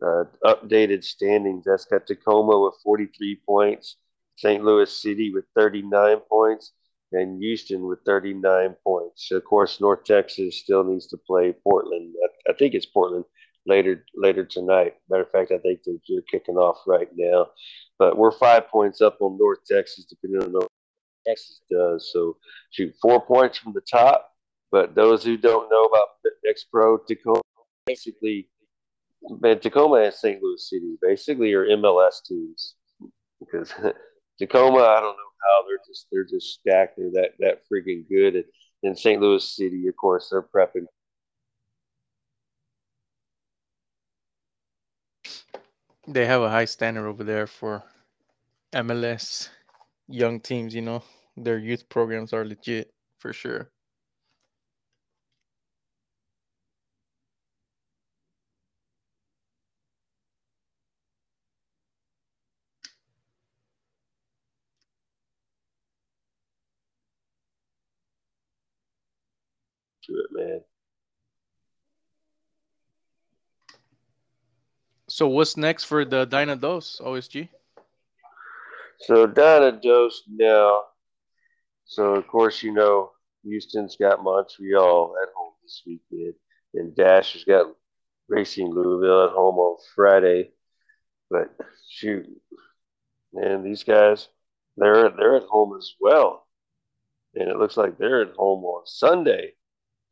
uh, updated standings. That's got Tacoma with 43 points, St. Louis City with 39 points, and Houston with 39 points. Of course, North Texas still needs to play Portland. I, I think it's Portland later later tonight. Matter of fact, I think they're, they're kicking off right now. But we're five points up on North Texas, depending on what Texas does. So shoot four points from the top. But those who don't know about Next Pro Tacoma, basically, man, Tacoma and St. Louis City basically are MLS teams because Tacoma, I don't know how they're just they're just stacked. They're that that freaking good. And in St. Louis City, of course, they're prepping. They have a high standard over there for MLS young teams. You know, their youth programs are legit for sure. to it, man. So what's next for the Dynados OSG? So Dynados now. So of course you know Houston's got Montreal at home this weekend, and Dash has got Racing Louisville at home on Friday. But shoot, and these guys, they're they're at home as well, and it looks like they're at home on Sunday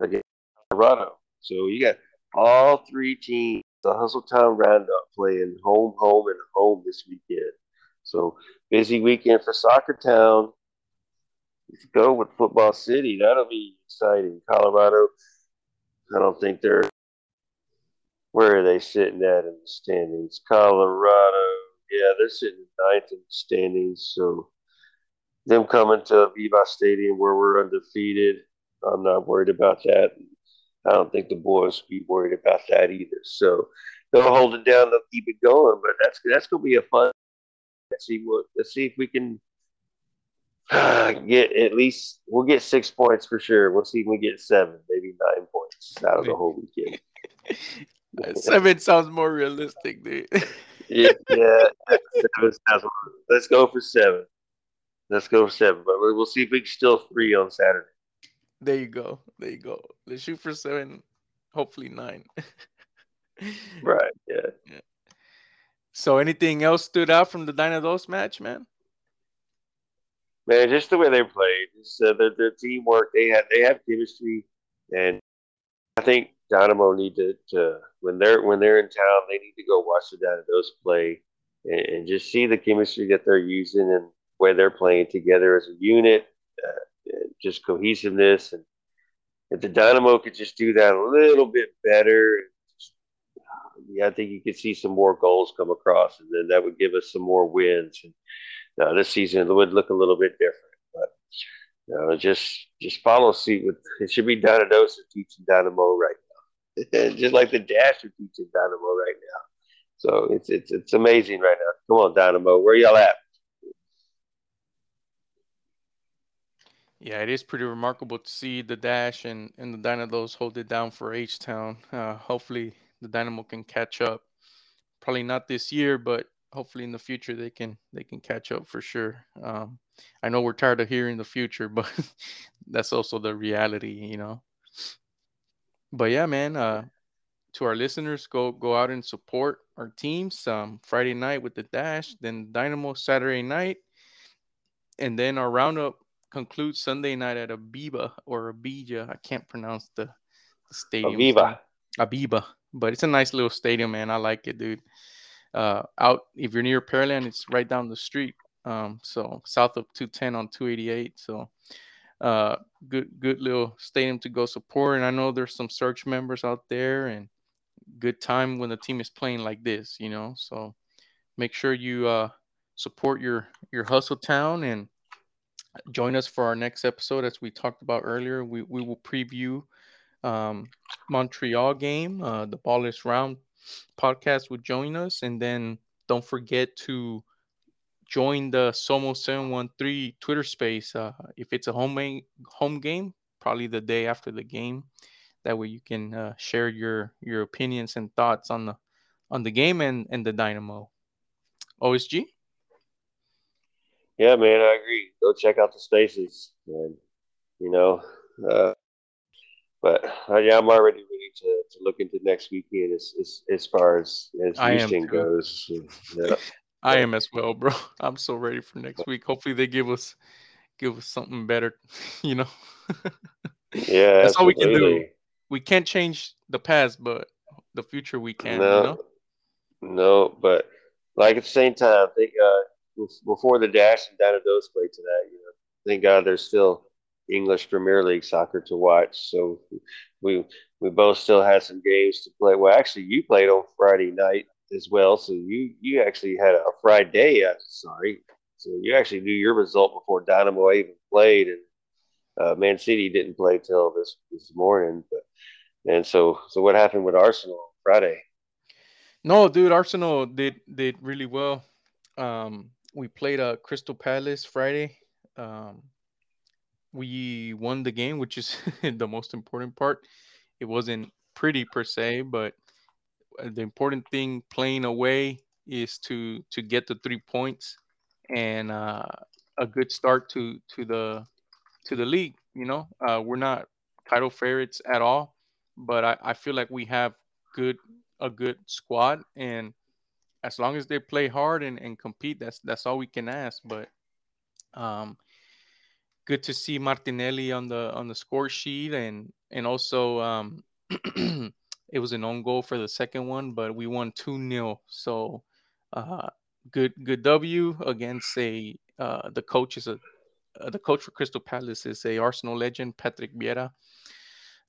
against Colorado. So you got all three teams, the Hustletown Roundup, playing home, home, and home this weekend. So busy weekend for Soccer Town. Let's go with Football City. That'll be exciting. Colorado, I don't think they're. Where are they sitting at in the standings? Colorado, yeah, they're sitting ninth in the standings. So them coming to Aveva Stadium where we're undefeated, I'm not worried about that. I don't think the boys will be worried about that either. So they'll hold it down, they'll keep it going. But that's that's gonna be a fun. Let's see what. Let's see if we can get at least. We'll get six points for sure. We'll see if we get seven, maybe nine points out of the whole weekend. Seven sounds more realistic, dude. yeah, yeah. Seven sounds- Let's go for seven. Let's go for seven. But we'll see if we can steal three on Saturday. There you go. There you go. Let's shoot for seven, hopefully nine. Right. Yeah. yeah. So, anything else stood out from the Dynados match, man? man, just the way they played, just, uh, their their teamwork. They have they have chemistry, and I think Dynamo need to, to when they're when they're in town, they need to go watch the Dynados play and, and just see the chemistry that they're using and where they're playing together as a unit, uh, just cohesiveness. And if the Dynamo could just do that a little bit better, yeah, I think you could see some more goals come across, and then that would give us some more wins. And uh, this season it would look a little bit different. But you know, just just follow suit with it should be Dynados teaching Dynamo right now, just like the Dash are teaching Dynamo right now. So it's it's it's amazing right now. Come on, Dynamo, where y'all at? Yeah, it is pretty remarkable to see the Dash and, and the Dynados hold it down for H Town. Uh, hopefully, the Dynamo can catch up. Probably not this year, but hopefully in the future they can they can catch up for sure. Um, I know we're tired of hearing the future, but that's also the reality, you know. But yeah, man. Uh, to our listeners, go go out and support our teams. Um, Friday night with the Dash, then Dynamo Saturday night, and then our roundup concludes Sunday night at Abiba or Abija. I can't pronounce the, the stadium. Aviva. Abiba, but it's a nice little stadium, man. I like it, dude. Uh, out if you're near Pearland, it's right down the street. Um, so south of 210 on 288. So, uh, good good little stadium to go support. And I know there's some Surge members out there, and good time when the team is playing like this, you know. So, make sure you uh support your your hustle town and join us for our next episode as we talked about earlier. We, we will preview um, montreal game uh, the ball is round podcast will join us. And then don't forget to join the somo 713 twitter space. Uh, if it's a home game, home game probably the day after the game that way you can uh, share your your opinions and thoughts on the on the game and and the dynamo. Osg Yeah, man, I agree. Go check out the spaces, and you know, uh, but uh, yeah, I'm already ready to, to look into next weekend as as, as far as as I Houston goes. Yeah. I am as well, bro. I'm so ready for next week. Hopefully they give us give us something better, you know. Yeah, That's all we can do. We can't change the past, but the future we can, no, you know. no, but like at the same time, I think uh, before the Dash and Dynados play tonight, you know, thank God there's still English Premier League soccer to watch. So we we both still had some games to play. Well, actually, you played on Friday night as well, so you you actually had a Friday. Uh, sorry, so you actually knew your result before Dynamo even played, and uh, Man City didn't play till this this morning. But and so so what happened with Arsenal Friday? No, dude, Arsenal did did really well. Um, we played uh Crystal Palace Friday. Um, we won the game, which is the most important part. It wasn't pretty per se, but uh, the important thing playing away is to to get the three points and uh, a good start to to the to the league. You know, uh, we're not title favorites at all, but I, I feel like we have good a good squad and as long as they play hard and, and compete, that's that's all we can ask. But um, good to see Martinelli on the on the score sheet, and and also um, it was an own goal for the second one, but we won two 0 So uh, good good W against a uh, the coach is a uh, the coach for Crystal Palace is a Arsenal legend, Patrick Vieira.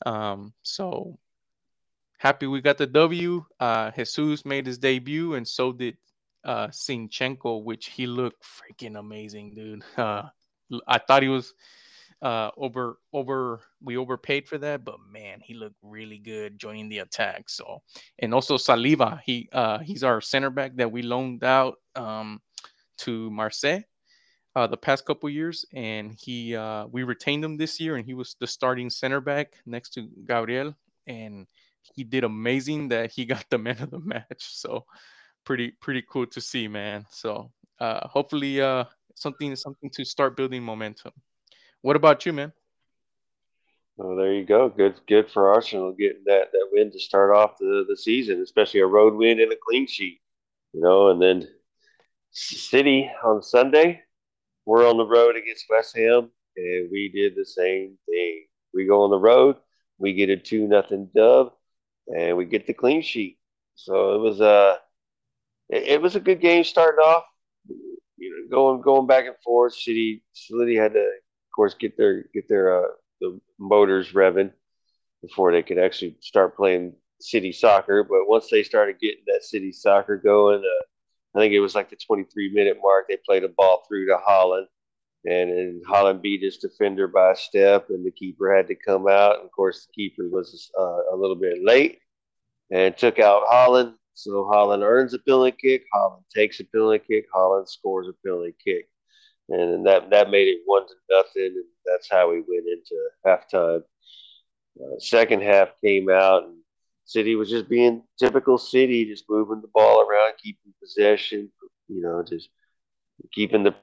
Um, so happy we got the W. Uh, Jesus made his debut, and so did uh, Zinchenko, which he looked freaking amazing, dude. Uh, I thought he was uh, over over we overpaid for that, but man, he looked really good joining the attack. So and also Saliba, he uh, he's our center back that we loaned out um, to Marseille uh, the past couple years, and he uh, we retained him this year, and he was the starting center back next to Gabriel, and he did amazing. That he got the man of the match, so pretty pretty cool to see, man. So uh, hopefully, uh, something something to start building momentum. What about you, man? Well, there you go. Good, good for Arsenal getting that that win to start off the the season, especially a road win and a clean sheet. You know, and then City on Sunday we're on the road against West Ham, and we did the same thing. We go on the road, we get a two nothing dub, and we get the clean sheet. So it was a uh, it, it was a good game starting off. You know, going going back and forth. City City had to, of course, get their get their uh, the motors revving before they could actually start playing city soccer. But once they started getting that city soccer going, uh, I think it was like the 23 minute mark. They played a ball through to Haaland, and, and Haaland beat his defender by a step, and the keeper had to come out. Of course, the keeper was uh, a little bit late and took out Haaland. So Haaland earns a penalty kick. Haaland takes a penalty kick. Haaland scores a penalty kick, and that that made it one to nothing. And that's how we went into halftime. Uh, second half came out, and City was just being typical City, just moving the ball around, keeping possession, you know, just keeping the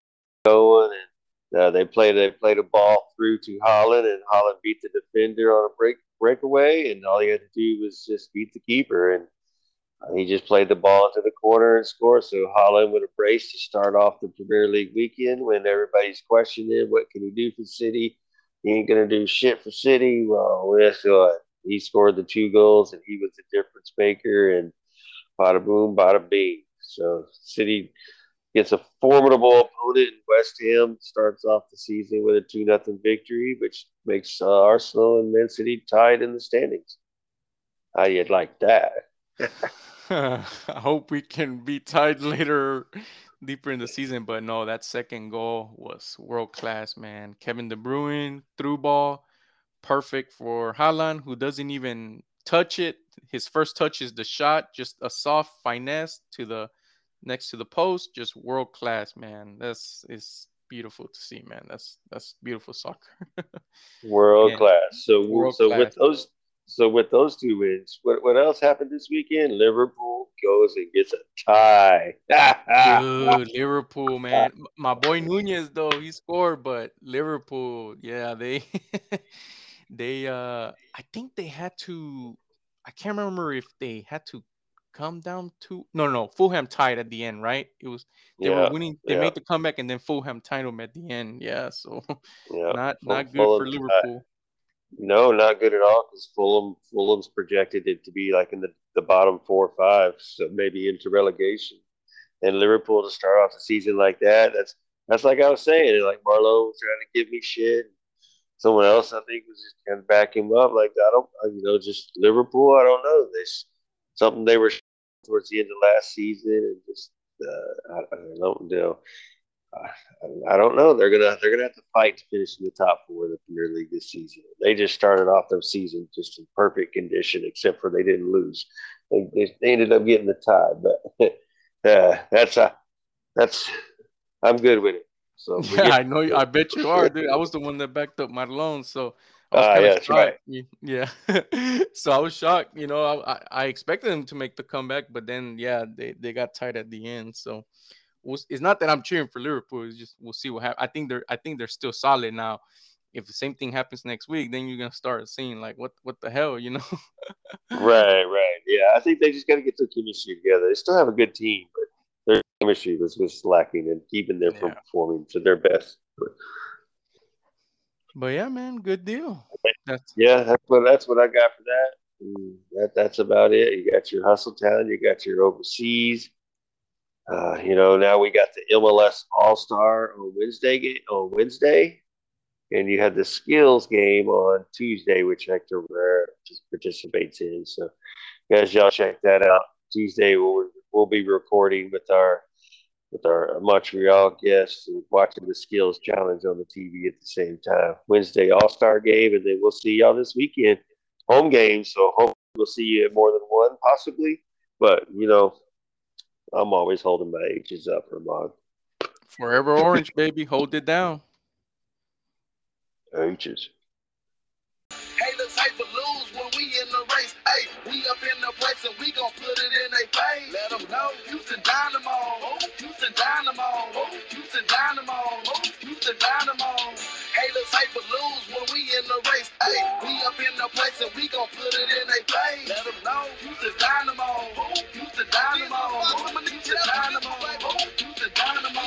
going. And uh, they played they played a ball through to Haaland, and Haaland beat the defender on a break breakaway, and all he had to do was just beat the keeper, and uh, he just played the ball into the corner and scored. So Haaland would have braced to start off the Premier League weekend when everybody's questioning what can he do for City. He ain't gonna do shit for City. Well, guess what? he scored the two goals and he was the difference maker and bada boom, bada bing. So City gets a formidable opponent in West Ham, starts off the season with a 2 nothing victory, which makes uh, Arsenal and Man City tied in the standings. How you'd like that? I hope we can be tied later, deeper in the season. But no, that second goal was world class, man. Kevin De Bruyne through ball perfect for Haaland, who doesn't even touch it. His first touch is the shot, just a soft finesse to the next to the post, just world class, man. That's is beautiful to see, man. That's that's beautiful soccer. world class. So world so class. with those so with those two wins, what, what else happened this weekend? Liverpool goes and gets a tie. Dude, Liverpool, man. My boy Nunez though, he scored, but Liverpool, yeah, they they uh I think they had to I can't remember if they had to come down to no no, no Fulham tied at the end, right? It was they yeah, were winning they yeah. made the comeback and then Fulham tied them at the end. Yeah, so yeah. not not good Fulham's for Liverpool. No, not good at all because Fulham Fulham's projected it to be like in the, the bottom four or five, so maybe into relegation. And Liverpool to start off the season like that, that's that's like I was saying, like Marlowe trying to give me shit someone else I think was just kind of back him up. Like I don't, you know, just Liverpool. I don't know. This something they were towards the end of last season, and just uh, I, I, don't know. I, I don't know. They're gonna they're gonna have to fight to finish in the top four of the Premier League this season. They just started off their season just in perfect condition, except for they didn't lose. They, they, they ended up getting the tie, but uh, that's a that's I'm good with it. So yeah, I know. You, I bet you are, dude. I was the one that backed up my loan, so uh, yeah, of shocked. Right. Yeah, so I was shocked. You know, I, I expected them to make the comeback, but then yeah, they, they got tight at the end. So we'll, it's not that I'm cheering for Liverpool. It's just we'll see what happens. I think they're I think they're still solid now. if the same thing happens next week, then you're gonna start seeing like what what the hell, you know? right, right. Yeah, I think they just got to get their chemistry together. They still have a good team, but their chemistry was just lacking and keeping them from performing to their best. But But yeah, man, good deal. That's yeah, that's what that's what I got for that. Mm, that that's about it. You got your hustle town, you got your overseas. Uh, you know, now we got the MLS All Star on Wednesday on Wednesday, and you had the skills game on Tuesday, which Hector Herrera just participates in. So, guys, y'all check that out. Tuesday we'll we'll be recording with our with our Montreal guests and watching the skills challenge on the TV at the same time. Wednesday All Star game, and then we'll see y'all this weekend home game. So hopefully we'll see you at more than one, possibly. But you know, I'm always holding my H's up for Mog. forever orange, baby. Hold it down. H's. place and we gon' put it in they face. Let them know Houston Dynamo, Houston Dynamo, Houston Dynamo, Houston Dynamo. Haters hate but lose when we in the race. Hey, we up in the place and we gon' put it in they face. Let them know Houston Dynamo, Houston Dynamo, Houston Dynamo, Houston Dynamo.